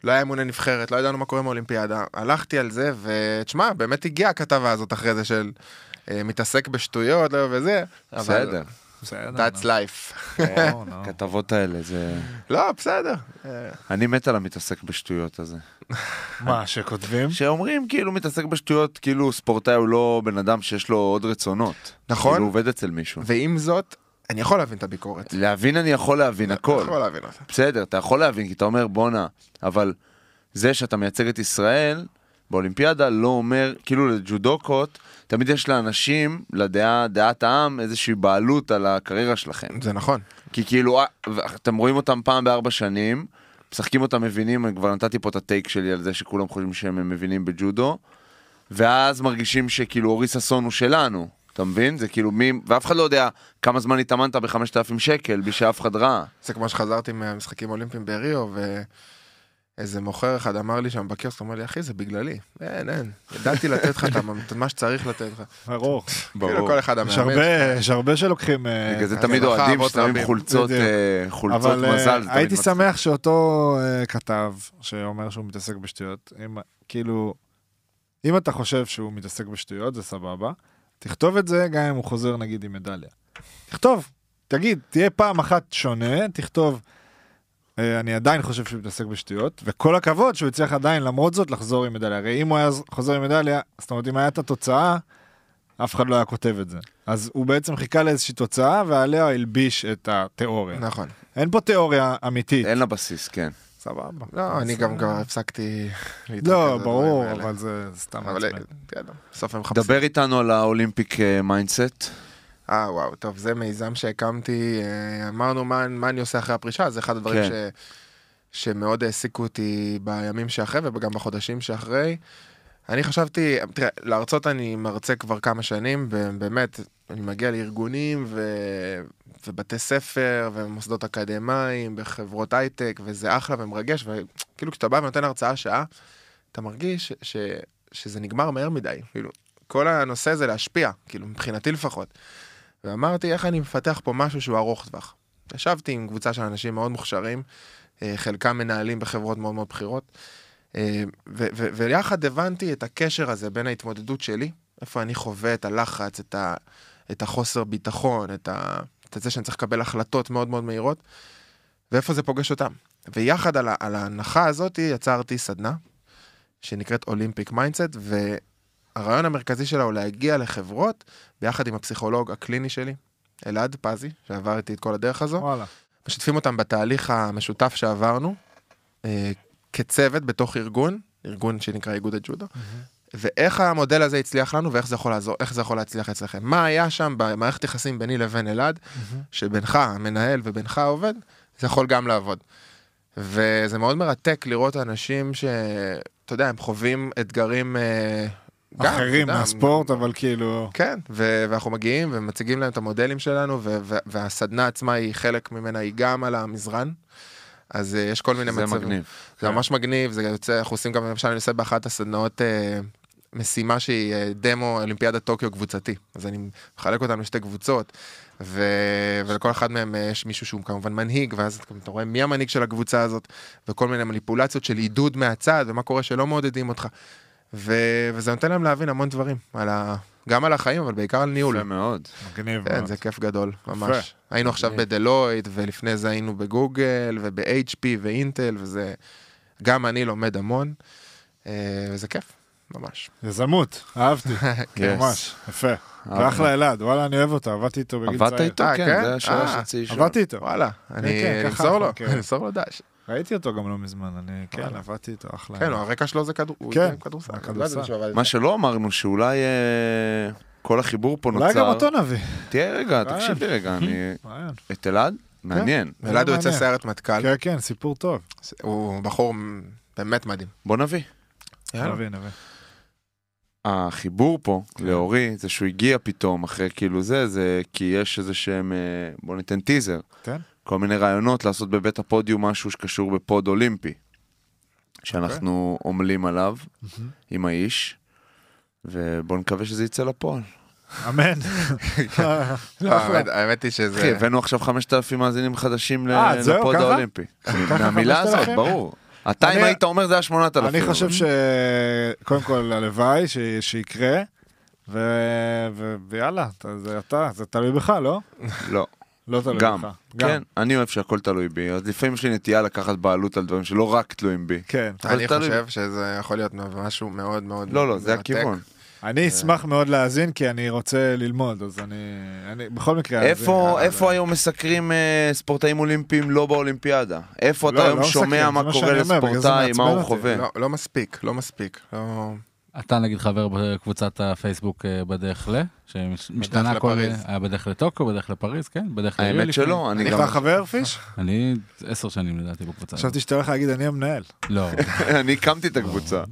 Speaker 4: לא היה אמוני נבחרת, לא ידענו מה קורה עם האולימפיאדה. הלכתי על זה, ותשמע, באמת הגיעה הכתבה הזאת אחרי זה של אה, מתעסק בשטויות, לא וזה.
Speaker 1: בסדר.
Speaker 2: בסדר.
Speaker 4: That's life.
Speaker 1: הכתבות האלה, זה...
Speaker 4: לא, בסדר. אה,
Speaker 1: אני מת על המתעסק בשטויות הזה.
Speaker 2: מה, שכותבים?
Speaker 1: שאומרים כאילו מתעסק בשטויות, כאילו ספורטאי הוא לא בן אדם שיש לו עוד רצונות.
Speaker 4: נכון.
Speaker 1: כאילו הוא עובד אצל מישהו.
Speaker 4: ועם זאת, אני יכול להבין את הביקורת.
Speaker 1: להבין אני יכול להבין הכל.
Speaker 4: אני יכול להבין אותה.
Speaker 1: בסדר, אתה יכול להבין, כי אתה אומר בואנה, אבל זה שאתה מייצג את ישראל באולימפיאדה לא אומר, כאילו לג'ודוקות, תמיד יש לאנשים, לדעה, דעת העם, איזושהי בעלות על הקריירה שלכם.
Speaker 4: זה נכון.
Speaker 1: כי כאילו, אה, אתם רואים אותם פעם בארבע שנים, משחקים אותם מבינים, אני כבר נתתי פה את הטייק שלי על זה שכולם חושבים שהם מבינים בג'ודו, ואז מרגישים שכאילו אורי ששון הוא שלנו, אתה מבין? זה כאילו מי, ואף אחד לא יודע כמה זמן התאמנת בחמשת אלפים שקל, בלי שאף אחד ראה.
Speaker 4: זה כמו שחזרתי מהמשחקים האולימפיים בריו, ואיזה מוכר אחד אמר לי שם בקיוסק, הוא אמר לי, אחי, זה בגללי. אין, אין. ידעתי לתת לך את מה שצריך לתת לך.
Speaker 2: ברור.
Speaker 4: כאילו כל אחד
Speaker 2: יש
Speaker 4: המאמן.
Speaker 2: הרבה, יש הרבה שלוקחים... אה,
Speaker 1: בגלל זה תמיד אוהדים
Speaker 4: אבות
Speaker 1: ששמים. חולצות. אה, חולצות
Speaker 2: אבל אה,
Speaker 1: מזל. תמיד
Speaker 2: הייתי. שמח שאותו כתב שאומר שהוא מתעסק בשטויות, אם, כאילו, אם אתה חושב שהוא מתעסק בשטויות, זה סבבה. תכתוב את זה גם אם הוא חוזר נגיד עם מדליה. תכתוב, תגיד, תהיה פעם אחת שונה, תכתוב, אה, אני עדיין חושב שהוא מתעסק בשטויות, וכל הכבוד שהוא הצליח עדיין למרות זאת לחזור עם מדליה. הרי אם הוא היה חוזר עם מדליה, זאת אומרת אם הייתה התוצאה, אף אחד לא היה כותב את זה. אז הוא בעצם חיכה לאיזושהי תוצאה ועליה הלביש את התיאוריה.
Speaker 4: נכון.
Speaker 2: אין פה תיאוריה אמיתית.
Speaker 1: אין לה בסיס, כן.
Speaker 2: סבבה.
Speaker 4: לא, אני גם
Speaker 2: אה,
Speaker 4: כבר הפסקתי להתרכז
Speaker 2: לא, ברור. אבל זה סתם
Speaker 4: אבל
Speaker 2: מעצבן.
Speaker 4: כן, בסוף הם מחפשים.
Speaker 1: דבר איתנו על ה Olympic אה, mindset.
Speaker 4: אה, וואו, טוב, זה מיזם שהקמתי, אה, אמרנו מה, מה אני עושה אחרי הפרישה, זה אחד הדברים
Speaker 1: כן.
Speaker 4: ש, שמאוד העסיקו אותי בימים שאחרי וגם בחודשים שאחרי. אני חשבתי, תראה, להרצות אני מרצה כבר כמה שנים, ובאמת, אני מגיע לארגונים ו... ובתי ספר ומוסדות אקדמיים, בחברות הייטק, וזה אחלה ומרגש, וכאילו כשאתה בא ונותן הרצאה שעה, אתה מרגיש ש... שזה נגמר מהר מדי, כאילו, כל הנושא זה להשפיע, כאילו, מבחינתי לפחות. ואמרתי, איך אני מפתח פה משהו שהוא ארוך טווח. ישבתי עם קבוצה של אנשים מאוד מוכשרים, אה, חלקם מנהלים בחברות מאוד מאוד בכירות, אה, ויחד הבנתי את הקשר הזה בין ההתמודדות שלי, איפה אני חווה את הלחץ, את, ה- את החוסר ביטחון, את, ה- את זה שאני צריך לקבל החלטות מאוד מאוד מהירות, ואיפה זה פוגש אותם. ויחד על, ה- על ההנחה הזאת יצרתי סדנה, שנקראת Olympic Mindset, והרעיון המרכזי שלה הוא להגיע לחברות ביחד עם הפסיכולוג הקליני שלי, אלעד פזי, שעבר איתי את כל הדרך הזו.
Speaker 2: וואלה.
Speaker 4: משתפים אותם בתהליך המשותף שעברנו, אה, כצוות בתוך ארגון, ארגון שנקרא איגוד הג'ודו, ואיך המודל הזה הצליח לנו ואיך זה יכול לעזור, איך זה יכול להצליח אצלכם. מה היה שם במערכת יחסים ביני לבין אלעד, שבינך המנהל ובינך העובד, זה יכול גם לעבוד. וזה מאוד מרתק לראות אנשים שאתה יודע, הם חווים אתגרים... אה, גם,
Speaker 2: אחרים
Speaker 4: אתה יודע,
Speaker 2: מהספורט, אבל כאילו...
Speaker 4: כן, ו- ואנחנו מגיעים ומציגים להם את המודלים שלנו, ו- ו- והסדנה עצמה היא חלק ממנה, היא גם על המזרן. אז uh, יש כל מיני
Speaker 1: זה
Speaker 4: מצבים.
Speaker 1: מגניב.
Speaker 4: זה ממש מגניב, זה יוצא, אנחנו עושים גם, למשל, אני עושה באחת הסדנאות uh, משימה שהיא uh, דמו אולימפיאדת טוקיו קבוצתי. אז אני מחלק אותם לשתי קבוצות, ו... ולכל אחד מהם uh, יש מישהו שהוא כמובן מנהיג, ואז אתה רואה מי המנהיג של הקבוצה הזאת, וכל מיני מניפולציות של עידוד מהצד, ומה קורה שלא מעודדים אותך. ו... וזה נותן להם להבין המון דברים, על ה... גם על החיים, אבל בעיקר על ניהול.
Speaker 1: יפה מאוד.
Speaker 2: מגניב
Speaker 4: כן,
Speaker 2: מאוד.
Speaker 4: זה כיף גדול, ממש.
Speaker 2: יפה.
Speaker 4: היינו עכשיו. בדלויט, ולפני זה היינו בגוגל, וב-HP ואינטל, וזה... גם אני לומד המון, אה, וזה כיף, ממש.
Speaker 2: יזמות, אהבתי,
Speaker 1: כן.
Speaker 2: ממש, יפה. ואחלה אלעד, וואלה, אני אוהב אותו, עבדתי איתו בגיל צעיר.
Speaker 1: עבדת איתו?
Speaker 4: אה,
Speaker 1: כן,
Speaker 4: כן?
Speaker 1: זה השאלה שרציתי לשאול.
Speaker 2: עבדתי איתו.
Speaker 4: וואלה, אני
Speaker 2: כן,
Speaker 4: אמסור לו,
Speaker 2: מכירים.
Speaker 4: אמסור לו דש.
Speaker 2: ראיתי אותו גם לא מזמן, אני, כן. עבדתי איתו, אחלה.
Speaker 4: כן, הרקע שלו זה
Speaker 2: כן,
Speaker 4: כדורסל. לא
Speaker 1: מה שלא אמרנו, שאולי אה, כל החיבור פה נוצר...
Speaker 2: אולי גם אותו נביא.
Speaker 1: תהיה רגע. תקשיב לי רגע, אני... את אלעד? מעניין.
Speaker 4: אלעד הוא יוצא. סיירת מטכ"ל,
Speaker 2: כן, כן, סיפור טוב.
Speaker 4: הוא בחור באמת מדהים.
Speaker 1: בוא נביא.
Speaker 4: יאללה.
Speaker 2: נביא, נביא.
Speaker 1: החיבור פה
Speaker 2: כן.
Speaker 1: לאורי זה שהוא הגיע פתאום אחרי כאילו זה, זה כי יש איזה שהם, אה, בוא ניתן טיזר,
Speaker 2: כן.
Speaker 1: כל מיני רעיונות לעשות בבית הפודיום משהו שקשור בפוד אולימפי, שאנחנו עמלים עליו
Speaker 2: מהמם.
Speaker 1: עם האיש, ובוא נקווה שזה יצא לפועל.
Speaker 2: אמן.
Speaker 4: לא, האמת- האמת היא שזה...
Speaker 1: אחי, הבאנו עכשיו 5,000 מאזינים חדשים ל-
Speaker 2: אה,
Speaker 1: לפוד? האולימפי. מהמילה הזאת,
Speaker 2: 5,000?
Speaker 1: ברור. אתה אם היית אומר זה היה 8,000.
Speaker 2: אני חושב שקודם כל הלוואי ש- שיקרה, ויאללה, זה אתה, זה תלוי בך, לא?
Speaker 1: לא,
Speaker 2: לא תלוי
Speaker 1: גם.
Speaker 2: בך.
Speaker 1: כן, אני אוהב שהכל תלוי בי, אז לפעמים יש לי נטייה לקחת בעלות על דברים שלא רק תלויים בי.
Speaker 2: כן.
Speaker 4: אני. חושב שזה יכול להיות משהו מאוד מאוד
Speaker 1: לא, לא, זה
Speaker 4: מרתק.
Speaker 1: הכיוון.
Speaker 2: אני אשמח מאוד להאזין, כי אני רוצה ללמוד, אז אני... אני בכל מקרה...
Speaker 1: איפה,
Speaker 2: אה,
Speaker 1: איפה היום מסקרים אה, ספורטאים אולימפיים לא באולימפיאדה? איפה
Speaker 2: לא,
Speaker 1: אתה היום
Speaker 2: לא
Speaker 1: שומע
Speaker 2: מסקרים,
Speaker 1: מה קורה לספורטאי, מה הוא. חווה?
Speaker 4: לא, לא מספיק, לא מספיק. לא...
Speaker 3: אתה נגיד חבר בקבוצת הפייסבוק אה, בדרך ל, שמשתנה כל...
Speaker 4: לפריז.
Speaker 3: היה בדרך לטוקיו, בדרך לפריז, כן? בדרך לעיר
Speaker 1: האמת. שלא, אני
Speaker 2: אני
Speaker 1: גם...
Speaker 2: כבר חבר פיש?
Speaker 3: אני עשר שנים לדעתי בקבוצה.
Speaker 2: חשבתי שאתה הולך להגיד אני המנהל.
Speaker 3: לא.
Speaker 1: אני הקמתי את הקבוצה.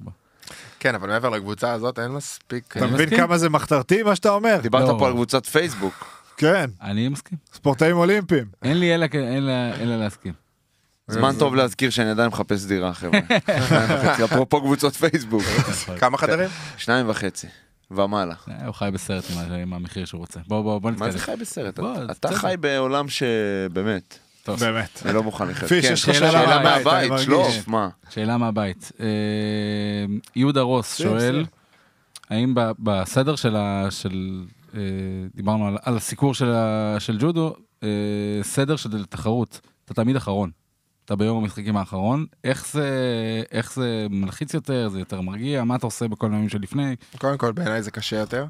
Speaker 4: כן, אבל מעבר לקבוצה הזאת אין מספיק...
Speaker 2: אתה
Speaker 3: אני
Speaker 2: מבין. כמה זה מחתרתי מה שאתה אומר?
Speaker 1: דיברת
Speaker 3: לא.
Speaker 1: פה על קבוצת פייסבוק.
Speaker 2: כן,
Speaker 3: אני מסכים.
Speaker 2: ספורטאים אולימפיים.
Speaker 3: אין לי אלא להסכים.
Speaker 1: זמן טוב להזכיר שאני עדיין מחפש דירה, חבר'ה. אפרופו קבוצות פייסבוק.
Speaker 4: כמה חדרים?
Speaker 1: שניים וחצי, ומעלה.
Speaker 3: אה, הוא חי בסרט עם המחיר שהוא רוצה. בוא בוא בוא
Speaker 1: מה
Speaker 3: נתקדם.
Speaker 1: זה חי בסרט? אתה- חי בעולם שבאמת.
Speaker 2: באמת.
Speaker 1: אני לא מוכן לחיות.
Speaker 2: פיש,
Speaker 1: כן,
Speaker 2: יש לך
Speaker 3: שאלה
Speaker 2: מהבית.
Speaker 1: שלוף, מה?
Speaker 3: שאלה מהבית. אה, יהודה רוס שואל. האם ב- בסדר של ה... אה, דיברנו על- על הסיקור של ג'ודו, אה, סדר של תחרות, אתה תמיד אחרון. אתה ביום המשחקים האחרון, איך זה, איך זה מלחיץ יותר, זה יותר מרגיע, מה אתה עושה בכל הימים שלפני?
Speaker 4: קודם כל, בעיניי זה קשה יותר.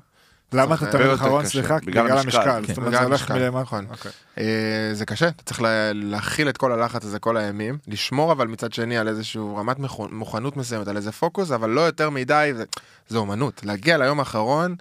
Speaker 2: למה אתה תמיד אחרון, סליחה?
Speaker 1: בגלל
Speaker 2: בגלל
Speaker 1: המשקל. כן.
Speaker 2: זאת אומרת,
Speaker 4: בגלל
Speaker 2: זה הולך.
Speaker 4: נכון.
Speaker 2: אוקיי.
Speaker 4: אה, זה קשה, אתה צריך לה- להכיל את כל הלחץ הזה כל הימים, לשמור אבל מצד שני על איזשהו רמת מוכנות מסוימת, על איזה פוקוס, אבל לא יותר מדי, זה אומנות. להגיע ליום האחרון,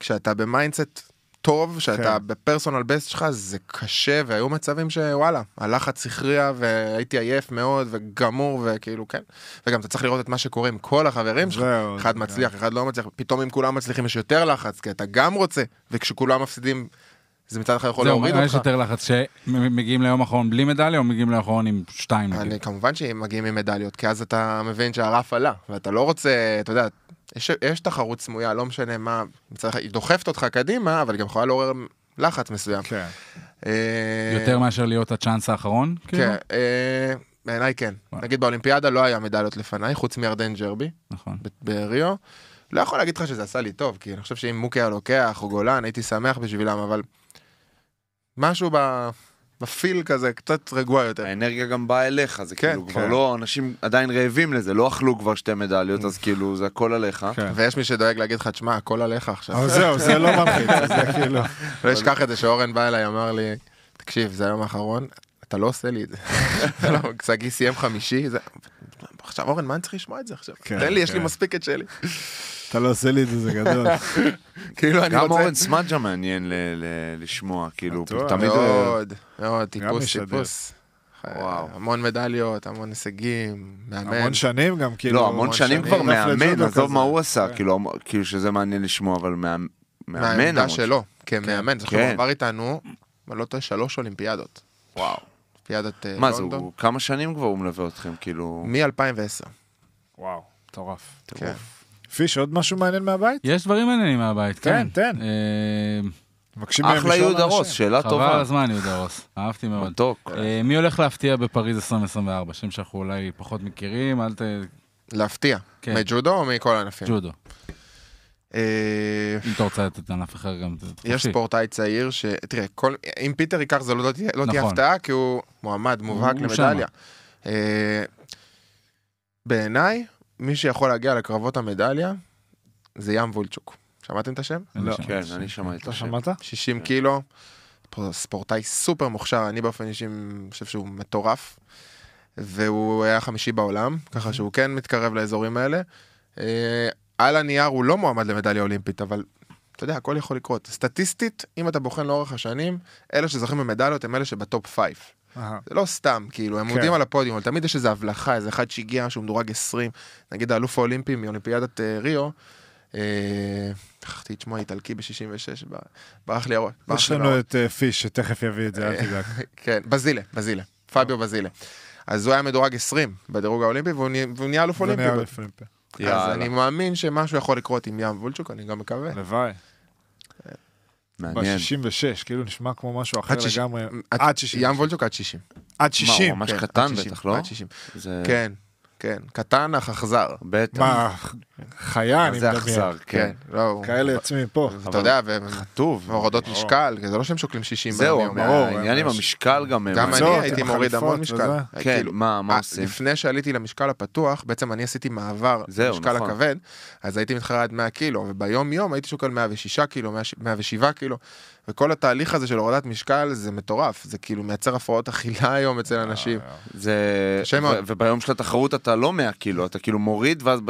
Speaker 4: כשאתה ב mindset טוב, שאתה
Speaker 2: כן.
Speaker 4: ב personal best שלך, זה קשה, והיו מצבים שוואלה, הלחץ הכריע, והייתי עייף מאוד, וגמור, וכאילו, כן. וגם אתה צריך לראות את מה שקורה עם כל החברים שלך.
Speaker 2: זהו,
Speaker 4: אחד
Speaker 2: זה-
Speaker 4: מצליח, אחד לא מצליח, פתאום אם כולם מצליחים יש יותר לחץ, כי אתה גם רוצה, וכשכולם מפסידים, זה מצד אחד יכול
Speaker 3: זהו,
Speaker 4: להוריד
Speaker 3: יש
Speaker 4: אותך.
Speaker 3: יותר לחץ שמגיעים ליום האחרון בלי מדליה או מגיעים ליום האחרון עם שתיים נגיד?
Speaker 4: אני כמובן שהם מגיעים עם מדליות, כי אז אתה מבין שהרף עלה, ואתה לא רוצה, אתה יודע, יש, יש תחרות סמויה, לא משנה מה, מצד אחד היא דוחפת אותך קדימה, אבל היא גם יכולה לעורר לחץ מסוים.
Speaker 2: כן.
Speaker 4: אה,
Speaker 3: יותר מאשר להיות הצ'אנס האחרון? כאילו?
Speaker 4: כן, אה, בעיניי כן. נגיד באולימפיאדה לא היה מדליות לפניי, חוץ מירדן ג'רבי,
Speaker 3: נכון.
Speaker 4: בריו. לא יכול להגיד לך שזה עשה לי טוב, כי אני חושב שאם מוקי היה לוקח, או גולן, הייתי שמח בשבילם, אבל משהו ב... בפיל כזה, קצת רגוע יותר.
Speaker 1: האנרגיה גם באה אליך, זה
Speaker 4: כן,
Speaker 1: כאילו כבר
Speaker 2: כן.
Speaker 1: לא, אנשים עדיין רעבים לזה, לא אכלו כבר שתי מדליות, אז כאילו זה הכל עליך.
Speaker 2: כן.
Speaker 4: ויש מי שדואג להגיד לך, תשמע, הכל עליך עכשיו.
Speaker 2: אבל זהו, זה לא מלחיץ, זה כאילו...
Speaker 4: לא אשכח את זה שאורן בא אליי, אמר לי, תקשיב, זה היום האחרון, אתה לא עושה לי את זה. לא, שגיא סיים חמישי, זה... עכשיו אורן, מה אני צריך לשמוע את זה עכשיו?
Speaker 2: כן,
Speaker 4: תן לי, יש לי
Speaker 2: כן.
Speaker 4: מספיק את שלי.
Speaker 2: אתה לא עושה לי את זה, זה גדול.
Speaker 4: כאילו, אני
Speaker 1: גם
Speaker 4: רוצה...
Speaker 1: אורן סמדג'ה מעניין ל- ל- לשמוע, כאילו. תמיד...
Speaker 4: מאוד, מאוד, טיפוס. טיפוס.
Speaker 1: וואו.
Speaker 4: המון מדליות, המון הישגים, מאמן.
Speaker 2: המון שנים גם, כאילו...
Speaker 1: לא, המון שנים כבר מאמן, עזוב. מה הוא עשה,
Speaker 2: כן.
Speaker 1: כאילו, כאילו שזה מעניין לשמוע, אבל מאמן
Speaker 4: מהעמדה שלו, כמאמן. זוכר, הוא
Speaker 1: כן.
Speaker 4: עבר איתנו, אני לא טועה, שלוש אולימפיאדות.
Speaker 1: וואו.
Speaker 4: אולימפיאדת אה,
Speaker 1: מה זה,
Speaker 4: לונדון.
Speaker 1: כמה שנים כבר הוא מלווה אתכם, כאילו...
Speaker 4: מ-2010.
Speaker 2: וואו, מטורף.
Speaker 4: כן.
Speaker 2: פיש, עוד משהו מעניין מהבית?
Speaker 3: יש דברים מעניינים מהבית,
Speaker 2: כן,
Speaker 3: כן.
Speaker 2: תן.
Speaker 3: אה,
Speaker 2: מבקשים מהם
Speaker 1: אחלה יהודה. רוס, שאלה
Speaker 3: חבל
Speaker 1: טובה.
Speaker 3: על הזמן, יהודה רוס. אהבתי מאוד.
Speaker 1: מתוק.
Speaker 3: אה, מי הולך להפתיע בפריז 2024? שם שאנחנו אולי פחות מכירים, אל ת...
Speaker 4: להפתיע.
Speaker 3: כן.
Speaker 4: מג'ודו או מכל הענפים?
Speaker 3: ג'ודו.
Speaker 4: אה,
Speaker 3: אם אתה רוצה לתת ענף אחר גם,
Speaker 4: יש. ספורטאי צעיר ש... תראה. אם פיטר ייקח זה לא תהיה לא תהיה
Speaker 3: נכון.
Speaker 4: הפתעה, כי הוא מועמד מובהק למדליה. בעיניי, מי שיכול להגיע לקרבות המדליה זה ים וולצ'וק. שמעתם את השם?
Speaker 2: לא.
Speaker 1: כן, אני שמעתי את השם.
Speaker 2: אתה שמעת?
Speaker 4: 60
Speaker 1: כן.
Speaker 4: קילו, ספורטאי סופר מוכשר, אני באופן אישי חושב שהוא מטורף. והוא היה חמישי בעולם, ככה שהוא כן מתקרב לאזורים האלה. אה, על הנייר הוא לא מועמד למדליה אולימפית, אבל אתה יודע, הכל יכול לקרות. סטטיסטית, אם אתה בוחן לאורך השנים, אלה שזוכים במדליות הם אלה שבטופ
Speaker 2: 5.
Speaker 4: זה לא סתם, כאילו, הם
Speaker 2: כן.
Speaker 4: עומדים על הפודיום, אבל תמיד יש איזה הבלחה, איזה אחד שהגיע שהוא מדורג 20, נגיד האלוף האולימפי מאולימפיאדת אה, ריו, אה, שכחתי את שמו האיטלקי ב-66, ברח לי הראש.
Speaker 2: יש לנו. את אה, פיש, שתכף יביא את זה, אל תדאג.
Speaker 4: כן, בזילה, בזילה, פביו בזילה. אז הוא היה מדורג 20 בדירוג האולימפי, והוא נה- והוא נהיה אלוף אולימפי. אז. אני מאמין שמשהו יכול לקרות עם ים וולצ'וק, אני גם מקווה.
Speaker 2: הלוואי.
Speaker 1: מעניין.
Speaker 2: ב-66, כאילו נשמע כמו משהו אחר לגמרי.
Speaker 4: עד-
Speaker 2: עד 60.
Speaker 4: ים וולצ'וק עד 60.
Speaker 2: עד
Speaker 1: מה,
Speaker 2: 60.
Speaker 1: הוא ממש
Speaker 4: כן,
Speaker 1: קטן
Speaker 4: עד 60,
Speaker 1: בטח, לא?
Speaker 4: עד 60.
Speaker 1: זה-
Speaker 4: כן, כן, קטן אך אכזר.
Speaker 1: בטח.
Speaker 2: מה, חיה אני
Speaker 1: זה
Speaker 2: מדמיין.
Speaker 1: אכזר, כן.
Speaker 4: כן, לא, הוא-
Speaker 2: כאלה עצמי פה.
Speaker 4: אתה יודע, ו-
Speaker 1: חטוב.
Speaker 2: ברור.
Speaker 4: משקל, זה לא שהם שוקלים 60
Speaker 1: זהו.
Speaker 2: ברור,
Speaker 1: העניין עם. המשקל גם...
Speaker 4: גם אני הייתי מוריד המון משקל.
Speaker 2: וזה.
Speaker 1: כן,
Speaker 4: כאילו,
Speaker 1: מה מה
Speaker 4: אה,
Speaker 1: עושים?
Speaker 4: לפני שעליתי למשקל הפתוח, בעצם אני עשיתי מעבר למשקל
Speaker 1: נכון.
Speaker 4: הכבד, אז הייתי מתחרה עד 100 קילו, וביום יום הייתי שוקל 106 קילו, 107 קילו, וכל התהליך הזה של הורדת משקל זה מטורף, זה כאילו מייצר הפרעות אכילה היום אצל אנשים.
Speaker 1: זה...
Speaker 4: קשה מאוד.
Speaker 1: וביום של התחרות אתה לא 100 קילו, אתה כאילו מוריד ואז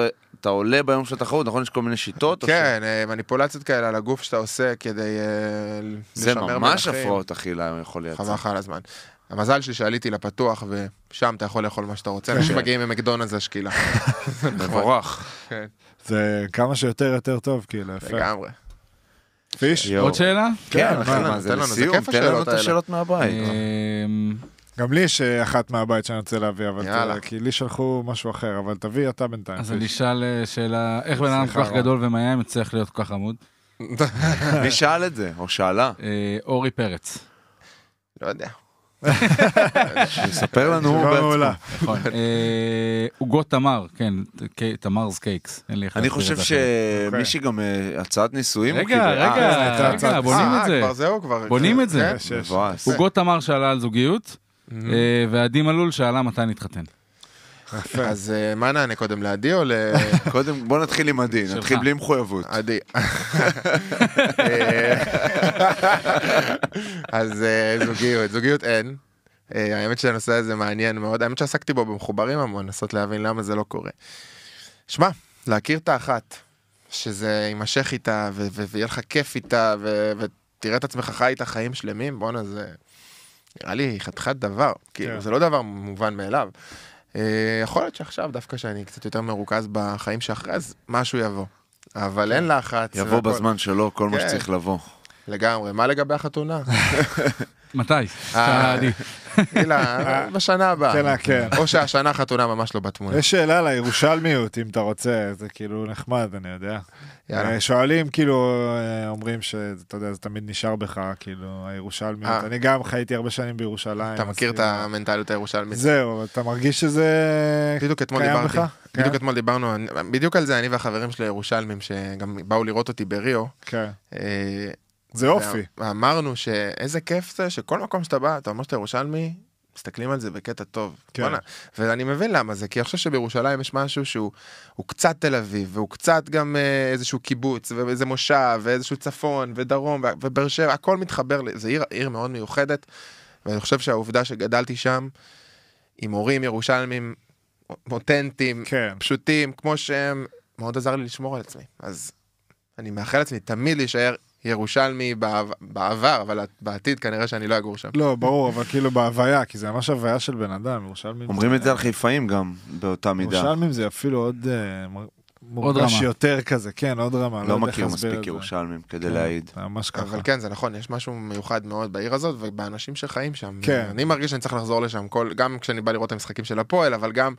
Speaker 1: אתה עולה ביום של התחרות, נכון? יש כל מיני שיטות?
Speaker 4: כן, אה, מניפולציות כאלה על הגוף שאתה עושה כדי אה,
Speaker 1: זה ממש. הפרעות אכילה יכול לייצר.
Speaker 4: חבל לך על הזמן. המזל שלי שעליתי לפתוח ושם אתה יכול לאכול מה שאתה רוצה, אנשים מגיעים ממקדונלדס השקילה.
Speaker 1: מבורך.
Speaker 4: כן,
Speaker 2: זה כמה שיותר יותר טוב, כאילו, יפה.
Speaker 4: לגמרי.
Speaker 2: פיש.
Speaker 3: עוד שאלה?
Speaker 1: כן,
Speaker 2: כן,
Speaker 4: תן
Speaker 1: מה
Speaker 4: לנו,
Speaker 1: זה?
Speaker 4: כיף
Speaker 1: תן לנו
Speaker 4: השאלות
Speaker 1: את
Speaker 4: האלה.
Speaker 1: השאלות מהבית.
Speaker 3: אמ,
Speaker 2: גם לי יש אה, אחת מהבית שאני רוצה להביא, אבל
Speaker 4: יאללה.
Speaker 2: ת- כי לי שלחו משהו אחר, אבל תביא אתה בינתיים.
Speaker 3: אז. אני אשאל אה, שאלה, איך בן אדם כל כך. גדול ומים מצליח להיות כל כך עמוד?
Speaker 1: מי שאל את זה? או שאלה?
Speaker 3: אה, אורי פרץ.
Speaker 4: לא יודע.
Speaker 1: שיספר לנו הוא בעצמו.
Speaker 3: נכון. אה, עוגות תמר, כן, תמר's קייקס.
Speaker 1: אני חושב. שמישהי גם אה, הצעת נישואים. הוא
Speaker 3: רגע,
Speaker 1: קיבל.
Speaker 3: רגע,
Speaker 1: אה,
Speaker 3: רגע, בונים את זה.
Speaker 4: כבר זהו, כבר.
Speaker 3: בונים את זה.
Speaker 4: כן?
Speaker 3: עוגות תמר שאלה על זוגיות, אה, ועדי מלול שאלה מתי נתחתן.
Speaker 2: יפה.
Speaker 4: אז אה, מה נענה קודם, לעדי או ל...
Speaker 1: קודם בוא נתחיל עם
Speaker 3: שלך.
Speaker 1: נתחיל בלי מחויבות.
Speaker 4: עדי. אה, אז אה, זוגיות, זוגיות אין. האמת שהנושא הזה מעניין מאוד, האמת שעסקתי בו במחוברים המון, לנסות להבין למה זה לא קורה. שמע, להכיר את האחת, שזה יימשך איתה, ויהיה לך כיף איתה, ותראה את עצמך חי איתה חיים שלמים, בואנה זה... נראה לי חתיכת דבר, כאילו
Speaker 2: כן.
Speaker 4: זה לא דבר מובן מאליו. אה, יכול להיות שעכשיו, דווקא שאני קצת יותר מרוכז בחיים שאחרי, אז משהו יבוא. אבל אין לחץ.
Speaker 1: יבוא
Speaker 4: והכל.
Speaker 1: בזמן שלו כל מה
Speaker 4: כן.
Speaker 1: שצריך לבוא.
Speaker 4: לגמרי. מה לגבי החתונה?
Speaker 3: מתי?
Speaker 4: אה. בשנה הבאה.
Speaker 2: כן, כן.
Speaker 4: או שהשנה חתונה ממש לא בתמונה.
Speaker 2: יש שאלה על הירושלמיות, אם אתה רוצה, זה כאילו נחמד, אני יודע. אה, שואלים, כאילו, אה, אומרים שאתה יודע, זה תמיד נשאר בך, כאילו, הירושלמיות. אני גם חייתי הרבה שנים בירושלים.
Speaker 4: אתה מכיר את
Speaker 2: כאילו-
Speaker 4: המנטליות הירושלמית.
Speaker 2: זהו, אתה מרגיש שזה
Speaker 4: בדיוק אתמול
Speaker 2: קיים. בך?
Speaker 4: בדיוק
Speaker 2: כן?
Speaker 4: אתמול דיברנו, בדיוק על זה אני והחברים שלי הירושלמים, שגם באו לראות אותי בריו.
Speaker 2: כן. זה אופי.
Speaker 4: ואמרנו שאיזה כיף זה שכל מקום שאתה בא, אתה אומר שאתה ירושלמי, מסתכלים על זה בקטע טוב.
Speaker 2: כן.
Speaker 4: ואני מבין למה זה, כי אני חושב שבירושלים יש משהו שהוא הוא קצת תל אביב, והוא קצת גם אה, איזשהו קיבוץ, ואיזה מושב, ואיזשהו צפון, ודרום, ובאר שבע, הכל מתחבר, זה עיר, עיר מאוד מיוחדת, ואני חושב שהעובדה שגדלתי שם, עם הורים ירושלמים אותנטיים,
Speaker 2: כן.
Speaker 4: פשוטים, כמו שהם, מאוד עזר לי לשמור על עצמי. אז אני מאחל לעצמי תמיד להישאר ירושלמי בעבר, אבל בעתיד כנראה שאני לא אגור שם.
Speaker 2: לא, ברור, אבל כאילו בהוויה, כי זה ממש הוויה של בן אדם, ירושלמים.
Speaker 1: אומרים את זה על חיפאים גם, באותה מידה.
Speaker 2: ירושלמים זה אפילו עוד אה, מורגש
Speaker 3: רמה.
Speaker 2: יותר כזה, כן, עוד רמה.
Speaker 1: לא מכיר מספיק. ירושלמים כדי
Speaker 2: כן,
Speaker 1: להעיד.
Speaker 2: ממש ככה.
Speaker 4: אבל כן, זה נכון, יש משהו מיוחד מאוד בעיר הזאת ובאנשים שחיים שם.
Speaker 2: כן.
Speaker 4: אני מרגיש שאני צריך לחזור לשם, כל, גם כשאני בא לראות את המשחקים של הפועל, אבל גם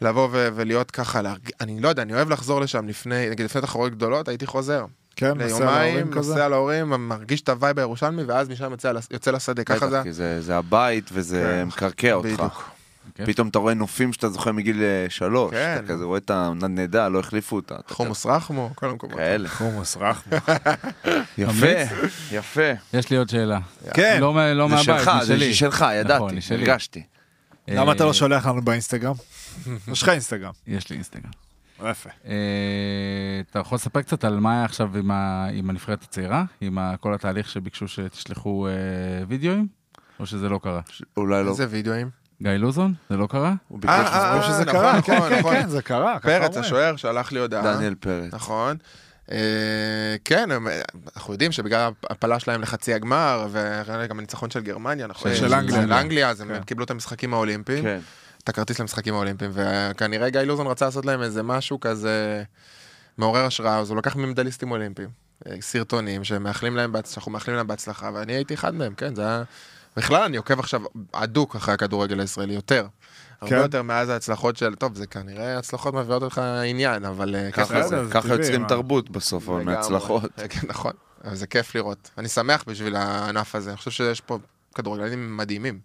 Speaker 4: לבוא ו- ולהיות ככה, להרג... אני לא יודע, אני אוהב לחזור לשם לפני, נגיד לפני תחרויות גדולות, הייתי חוזר.
Speaker 2: כן, נוסע להורים כזה.
Speaker 4: נוסע להורים, מרגיש את ה vibe הירושלמי, ואז משם יוצא, לשדה, ככה זה.
Speaker 1: כי זה זה הבית וזה
Speaker 4: כן.
Speaker 1: מקרקע אותך.
Speaker 4: בדיוק.
Speaker 3: כיף.
Speaker 1: פתאום אתה רואה נופים שאתה זוכר מגיל אה, שלוש.
Speaker 4: כן.
Speaker 1: אתה כזה רואה את הנדנדה, לא החליפו אותה.
Speaker 4: חומוס רחמו, כל המקומות.
Speaker 1: כאלה.
Speaker 2: חומוס רחמו.
Speaker 1: יפה, יפה.
Speaker 3: יש לי עוד שאלה.
Speaker 2: כן.
Speaker 3: לא לא
Speaker 1: זה
Speaker 3: מהבית,
Speaker 1: שלך, זה. שלך,
Speaker 3: נכון,
Speaker 1: ידעתי. הרגשתי.
Speaker 2: למה אתה
Speaker 3: אה,
Speaker 2: לא שולח לנו באינסטגרם? יש לך אינסטגרם.
Speaker 3: יש לי אינסטגרם.
Speaker 2: יפה.
Speaker 3: אה, אתה יכול לספר קצת על מה היה עכשיו עם ה- עם הנבחרת הצעירה? עם ה- כל התהליך שביקשו שתשלחו אה, וידאוים? או שזה לא קרה?
Speaker 1: אולי לא.
Speaker 4: איזה וידאוים?
Speaker 3: גיא לוזון? זה לא קרה?
Speaker 1: הוא ביקש
Speaker 4: אה, אה,
Speaker 2: אומרים שזה
Speaker 4: נכון,
Speaker 2: קרה,
Speaker 4: נכון,
Speaker 2: כן, כן,
Speaker 4: נכון.
Speaker 2: כן, זה קרה. ככה
Speaker 4: פרץ. השוער שלח לי הודעה.
Speaker 1: דניאל פרץ.
Speaker 4: נכון. כן, אנחנו יודעים שבגלל ההפלה שלהם לחצי הגמר, וגם הניצחון של גרמניה, נכון?
Speaker 2: של אנגליה.
Speaker 4: של אנגליה, אז הם
Speaker 2: כן.
Speaker 4: קיבלו את המשחקים האולימפיים,
Speaker 1: כן.
Speaker 4: את הכרטיס למשחקים האולימפיים, וכנראה גיא לוזון רצה לעשות להם איזה משהו כזה מעורר השראה, אז הוא לקח ממדליסטים אולימפיים, אה, סרטונים שמאחלים להם, בהצ- שאנחנו מאחלים להם בהצלחה, ואני הייתי אחד מהם, כן, זה היה... בכלל אני עוקב עכשיו הדוק אחרי הכדורגל הישראלי, יותר. הרבה
Speaker 2: כן.
Speaker 4: יותר מאז ההצלחות של, טוב, זה כנראה הצלחות מביאות אותך עניין, אבל אה,
Speaker 1: ככה
Speaker 2: בסדר,
Speaker 1: זה, ככה יוצרים. תרבות בסוף, אבל. מהצלחות.
Speaker 4: כן, נכון, זה כיף לראות. אני שמח בשביל הענף הזה, אני חושב שיש פה כדורגלנים מדהימים.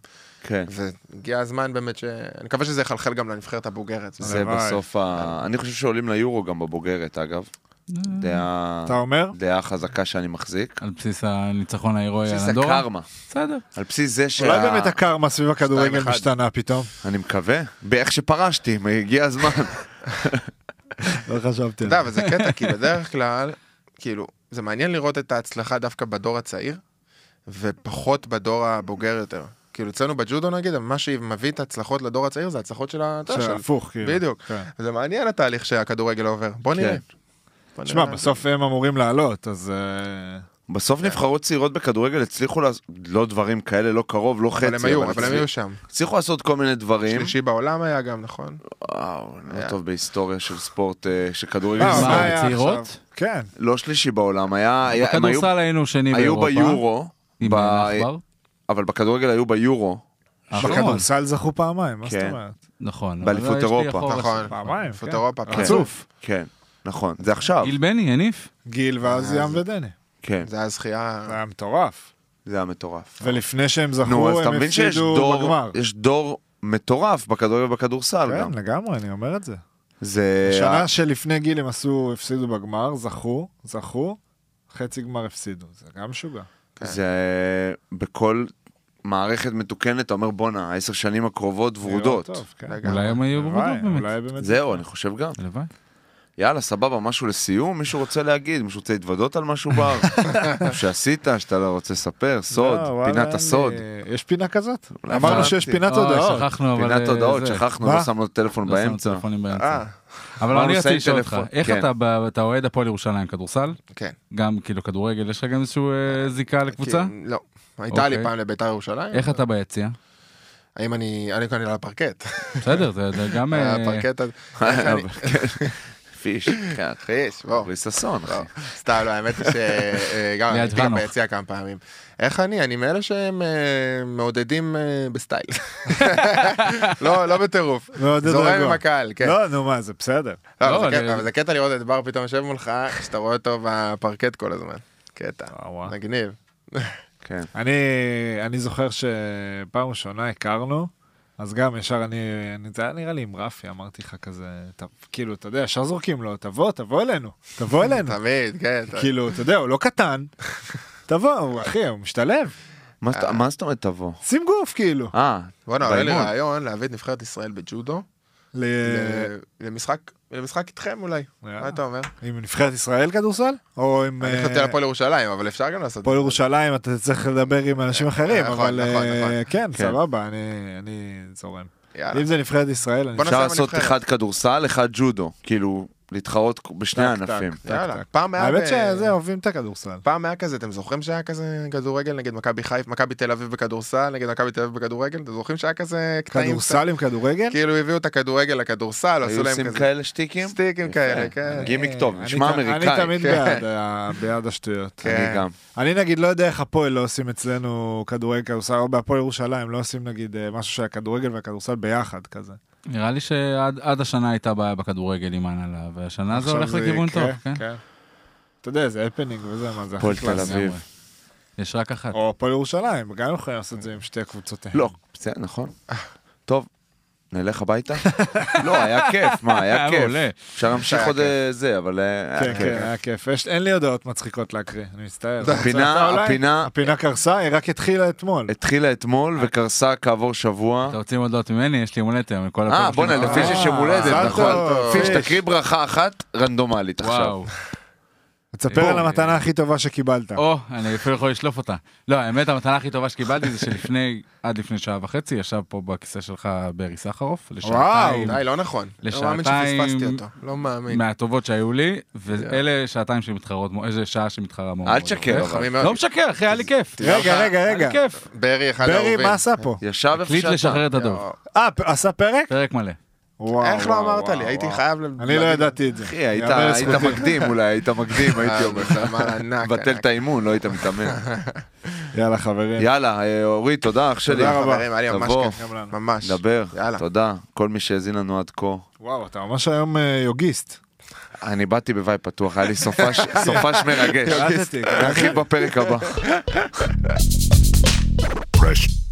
Speaker 1: כן.
Speaker 4: והגיע הזמן באמת ש... אני מקווה שזה יחלחל גם לנבחרת הבוגרת.
Speaker 1: זה. בסוף ה... אני חושב שעולים ליורו גם בבוגרת, אגב. דעה...
Speaker 2: אתה אומר?
Speaker 1: דעה חזקה שאני מחזיק.
Speaker 3: על בסיס הניצחון ההירואי על
Speaker 1: בסיס
Speaker 3: אנדורה?
Speaker 1: הקרמה.
Speaker 3: בסדר.
Speaker 1: על בסיס זה שה...
Speaker 2: אולי באמת הקרמה סביב הכדורגל. משתנה פתאום.
Speaker 1: אני מקווה. באיך שפרשתי, הגיע הזמן.
Speaker 2: לא חשבתי
Speaker 4: אתה
Speaker 2: על
Speaker 4: יודע,
Speaker 2: זה.
Speaker 4: אבל זה קטע, כי בדרך כלל, כאילו, זה מעניין לראות את ההצלחה דווקא בדור הצעיר, ופחות בדור הבוגר יותר. כאילו, אצלנו בג'ודו נגיד, מה שמביא את ההצלחות לדור הצעיר זה ההצלחות של ה... של-
Speaker 2: שהפוך, כאילו.
Speaker 4: בדיוק.
Speaker 2: כן.
Speaker 4: זה מעניין התהליך שהכדורגל עובר. בוא נראה.
Speaker 1: כן.
Speaker 4: בוא
Speaker 2: תשמע,
Speaker 4: נראה.
Speaker 2: בסוף הם אמורים לעלות, אז... אה,
Speaker 1: בסוף נבחרות צעירות בכדורגל הצליחו לעשות, לא דברים כאלה, לא קרוב, לא חצי,
Speaker 4: אבל הם היו, אבל הם היו שם.
Speaker 1: הצליחו לעשות כל מיני דברים.
Speaker 4: שלישי בעולם היה גם, נכון?
Speaker 1: וואו, לא. טוב בהיסטוריה של ספורט, אה, של כדורגל.
Speaker 2: מה? עכשיו? כן.
Speaker 1: לא שלישי בעולם, היה, היו,
Speaker 3: בכדורסל היינו שני
Speaker 1: היו
Speaker 3: באירופה.
Speaker 1: ביורו,
Speaker 3: עם
Speaker 1: ב-
Speaker 3: עכבר.
Speaker 1: אבל בכדורגל היו ביורו,
Speaker 3: האחרון.
Speaker 2: בכדורסל זכו פעמיים, מה זאת
Speaker 1: כן.
Speaker 2: אומרת?
Speaker 3: נכון.
Speaker 1: באליפות אירופה.
Speaker 4: נכון.
Speaker 3: ש-
Speaker 2: פעמיים, כן.
Speaker 4: אירופה,
Speaker 1: כן.
Speaker 2: רצוף.
Speaker 1: כן, נכון, זה עכשיו,
Speaker 3: גיל בני, הניף.
Speaker 2: גיל ואז ים ודני.
Speaker 1: כן,
Speaker 4: זה היה זכייה...
Speaker 2: זה היה מטורף.
Speaker 1: זה היה מטורף.
Speaker 2: ולפני שהם זכו, הם הפסידו
Speaker 1: דור,
Speaker 2: בגמר.
Speaker 1: יש דור מטורף בכדורגל ובכדורסל גם.
Speaker 2: כן, לגמרי, אני אומר את זה.
Speaker 1: זה...
Speaker 2: שנה שלפני גיל הם עשו, הפסידו בגמר, זכו, זכו, חצי גמר הפסידו. זה גם משוגע.
Speaker 1: זה בכל מערכת מתוקנת, אתה אומר בואנה, העשר שנים הקרובות ורודות.
Speaker 2: טוב, כן.
Speaker 3: אולי הם היו ורודות באמת.
Speaker 1: זהו, אני חושב גם.
Speaker 3: הלוואי.
Speaker 1: יאללה, סבבה, משהו לסיום? מישהו רוצה להגיד? מישהו רוצה להתוודות על משהו בר? שעשית, שאתה לא רוצה לספר? סוד,
Speaker 2: לא, וואלה,
Speaker 1: פינת הסוד.
Speaker 2: יש פינה כזאת? אמרנו. שיש פינת הודעות.
Speaker 3: שכחנו, אבל...
Speaker 1: פינת
Speaker 3: אה,
Speaker 1: הודעות. שכחנו? לא שמנו טלפון
Speaker 3: לא שמנו
Speaker 1: באמצע.
Speaker 3: טלפונים באמצע.
Speaker 4: אה,
Speaker 3: אבל אני רציתי
Speaker 1: שמים
Speaker 3: לשאול אותך, איך
Speaker 1: כן.
Speaker 3: אתה אוהד הפועל ירושלים כדורסל?
Speaker 4: כן.
Speaker 3: גם כאילו כדורגל, יש לך גם איזשהו אה, זיקה לקבוצה?
Speaker 4: לא. הייתה לי
Speaker 3: אוקיי.
Speaker 4: פעם לביתר ירושלים.
Speaker 3: איך אתה ביציע?
Speaker 4: האם אני... אני כאן על הפרקט.
Speaker 3: בסדר, זה גם...
Speaker 4: הפרקט... אני-
Speaker 1: פיש, כן.
Speaker 4: חיש, בוא.
Speaker 1: אורי ששון, אחי.
Speaker 4: לא, סתם, לא, האמת היא שגם הייתי גם. ביציע כמה פעמים. איך אני? אני מאלה שהם אה, מעודדים אה, ב style. לא, לא בטירוף. זורם. עם הקהל, כן.
Speaker 2: לא, נו מה, זה בסדר.
Speaker 4: לא,
Speaker 3: לא,
Speaker 4: זה
Speaker 3: אני-
Speaker 4: קטע- אבל זה קטע לראות את בר פתאום יושב מולך, שאתה רואה אותו בפרקט כל הזמן. קטע. מגניב.
Speaker 1: כן.
Speaker 2: אני, אני זוכר שפעם ראשונה הכרנו, אז גם ישר אני, אני, זה היה נראה לי עם רפי, אמרתי לך כזה, ת, כאילו, אתה יודע, ישר זורקים לו, תבוא, תבוא אלינו, תבוא אלינו.
Speaker 4: תמיד, כן.
Speaker 2: כאילו, אתה יודע, הוא לא קטן, תבוא, אחי, הוא משתלב.
Speaker 1: מה זאת- מה זאת אומרת תבוא?
Speaker 2: שים גוף, כאילו.
Speaker 1: אה,
Speaker 4: בואנה, עולה לי. רעיון להביא את נבחרת ישראל בג'ודו
Speaker 2: ל-
Speaker 4: למשחק, למשחק איתכם אולי. מה אתה אומר?
Speaker 2: עם נבחרת ישראל כדורסל? או עם...
Speaker 4: אני
Speaker 2: אה,
Speaker 4: חשבתי על הפועל ירושלים, אבל אפשר גם לעשות את
Speaker 2: הפועל
Speaker 4: זה.
Speaker 2: ירושלים אתה צריך לדבר עם אנשים אחרים,
Speaker 4: נכון,
Speaker 2: אבל
Speaker 4: נכון,
Speaker 2: אה,
Speaker 4: נכון.
Speaker 2: כן,
Speaker 1: כן.
Speaker 2: סבבה, אני- אני זורם. אם זה נבחרת ישראל, אני...
Speaker 1: אפשר לעשות. אחד כדורסל, אחד ג'ודו. כאילו, להתחרות בשני הענפים.
Speaker 4: פעם היה...
Speaker 2: האמת שזה, אוהבים את הכדורסל.
Speaker 4: פעם היה כזה, אתם זוכרים שהיה כזה כדורגל נגד מכבי חיפה, מכבי תל אביב בכדורסל, נגד מכבי תל אביב בכדוררגל? אתם זוכרים שהיה כזה קטעים?
Speaker 2: כדורסל עם כדורגל?
Speaker 4: כאילו הביאו את הכדורגל לכדורסל, עשו
Speaker 1: היו
Speaker 4: להם
Speaker 1: עושים
Speaker 4: כזה
Speaker 1: כאלה שטיקים?
Speaker 4: סטיקים
Speaker 1: יפה.
Speaker 4: כאלה, כן.
Speaker 1: גימיק טוב, נשמע
Speaker 2: ת- אני
Speaker 1: אמריקאי.
Speaker 2: תמיד
Speaker 4: כן.
Speaker 2: בעד השטויות.
Speaker 4: כן.
Speaker 1: אני גם.
Speaker 2: אני נגיד לא יודע איך הפועל לא עושים אצלנו כדורגל כדורסל, או בהפועל ירושלים לא עושים נגיד אה, משהו שהכדורגל והכדורסל ביחד כזה.
Speaker 3: נראה לי שעד עד השנה הייתה בעיה בכדורגל עם ההנהלה, והשנה זה הולך לכיוון טוב, כן?
Speaker 2: אתה יודע, זה הפנינג וזה, מה זה
Speaker 1: הפועל
Speaker 2: הכי
Speaker 1: תל
Speaker 2: קלאסי.
Speaker 1: אביב.
Speaker 3: לגמרי. יש רק אחת.
Speaker 2: או הפועל ירושלים, גם יכולים לעשות את זה עם שתי קבוצות.
Speaker 1: לא, בסדר, נכון. טוב, נלך הביתה? לא, היה כיף, מה, היה כיף. אפשר להמשיך עוד. אה, זה, אבל אה,
Speaker 2: כן,
Speaker 1: היה
Speaker 2: כן,
Speaker 1: כיף.
Speaker 2: היה כיף. יש- אין לי הודעות מצחיקות להקריא, אני מצטער.
Speaker 1: הפינה-? הפינה-
Speaker 2: הפינה קרסה, היא רק התחילה אתמול.
Speaker 1: התחילה אתמול וקרסה כעבור שבוע.
Speaker 3: אתה רוצים הודעות ממני? יש לי יום הולדת היום.
Speaker 1: אה, בואנה. לפי שיש יום הולדת, נכון. פיש. תקריא ברכה אחת רנדומלית עכשיו.
Speaker 3: וואו.
Speaker 2: תספר. על המתנה הכי טובה שקיבלת.
Speaker 3: או, אני אפילו יכול לשלוף אותה. לא, האמת, המתנה הכי טובה שקיבלתי זה שלפני, עד לפני שעה וחצי, ישב פה בכיסא שלך ברי סחרוף, לשעתיים,
Speaker 4: די, לא נכון. לא מאמין
Speaker 3: לשעתיים-
Speaker 4: שפספסתי אותו. לא מאמין.
Speaker 3: מהטובות שהיו לי, ואלה שעתיים שמתחרות, איזה שעה שמתחרה מאוד.
Speaker 1: אל. תשקר.
Speaker 3: לא משקר, אחי, היה לי כיף.
Speaker 2: רגע, רגע,
Speaker 3: היה
Speaker 2: רגע.
Speaker 3: לי כיף.
Speaker 4: ברי אחד
Speaker 2: ברי,
Speaker 4: האהובים.
Speaker 2: מה עשה פה?
Speaker 1: ישב איפה
Speaker 3: החליט
Speaker 1: שאתה.
Speaker 3: לשחרר את הדוב.
Speaker 2: אה, עשה פרק?
Speaker 3: פרק מלא.
Speaker 2: וואו,
Speaker 4: איך לא
Speaker 2: וואו,
Speaker 4: אמרת
Speaker 2: וואו,
Speaker 4: לי? הייתי. חייב...
Speaker 2: אני לא ידעתי את זה.
Speaker 1: אחי, היית. מקדים אולי, היית מקדים, הייתי אומר לך.
Speaker 4: ענק.
Speaker 1: את האימון, לא היית מתאמן.
Speaker 2: יאללה, חברים.
Speaker 1: יאללה, אה, אורית, תודה אח שלי.
Speaker 2: תודה רבה.
Speaker 4: חברים, היה לי ממש. כיף.
Speaker 2: גם לנו.
Speaker 4: ממש.
Speaker 1: דבר,
Speaker 4: יאללה.
Speaker 1: תודה. כל מי שהאזין לנו עד כה.
Speaker 2: וואו, אתה ממש היום אה, יוגיסט.
Speaker 1: אני באתי בוואי פתוח, היה לי סופש מרגש.
Speaker 2: קלטתי.
Speaker 1: נרחיב בפרק הבא.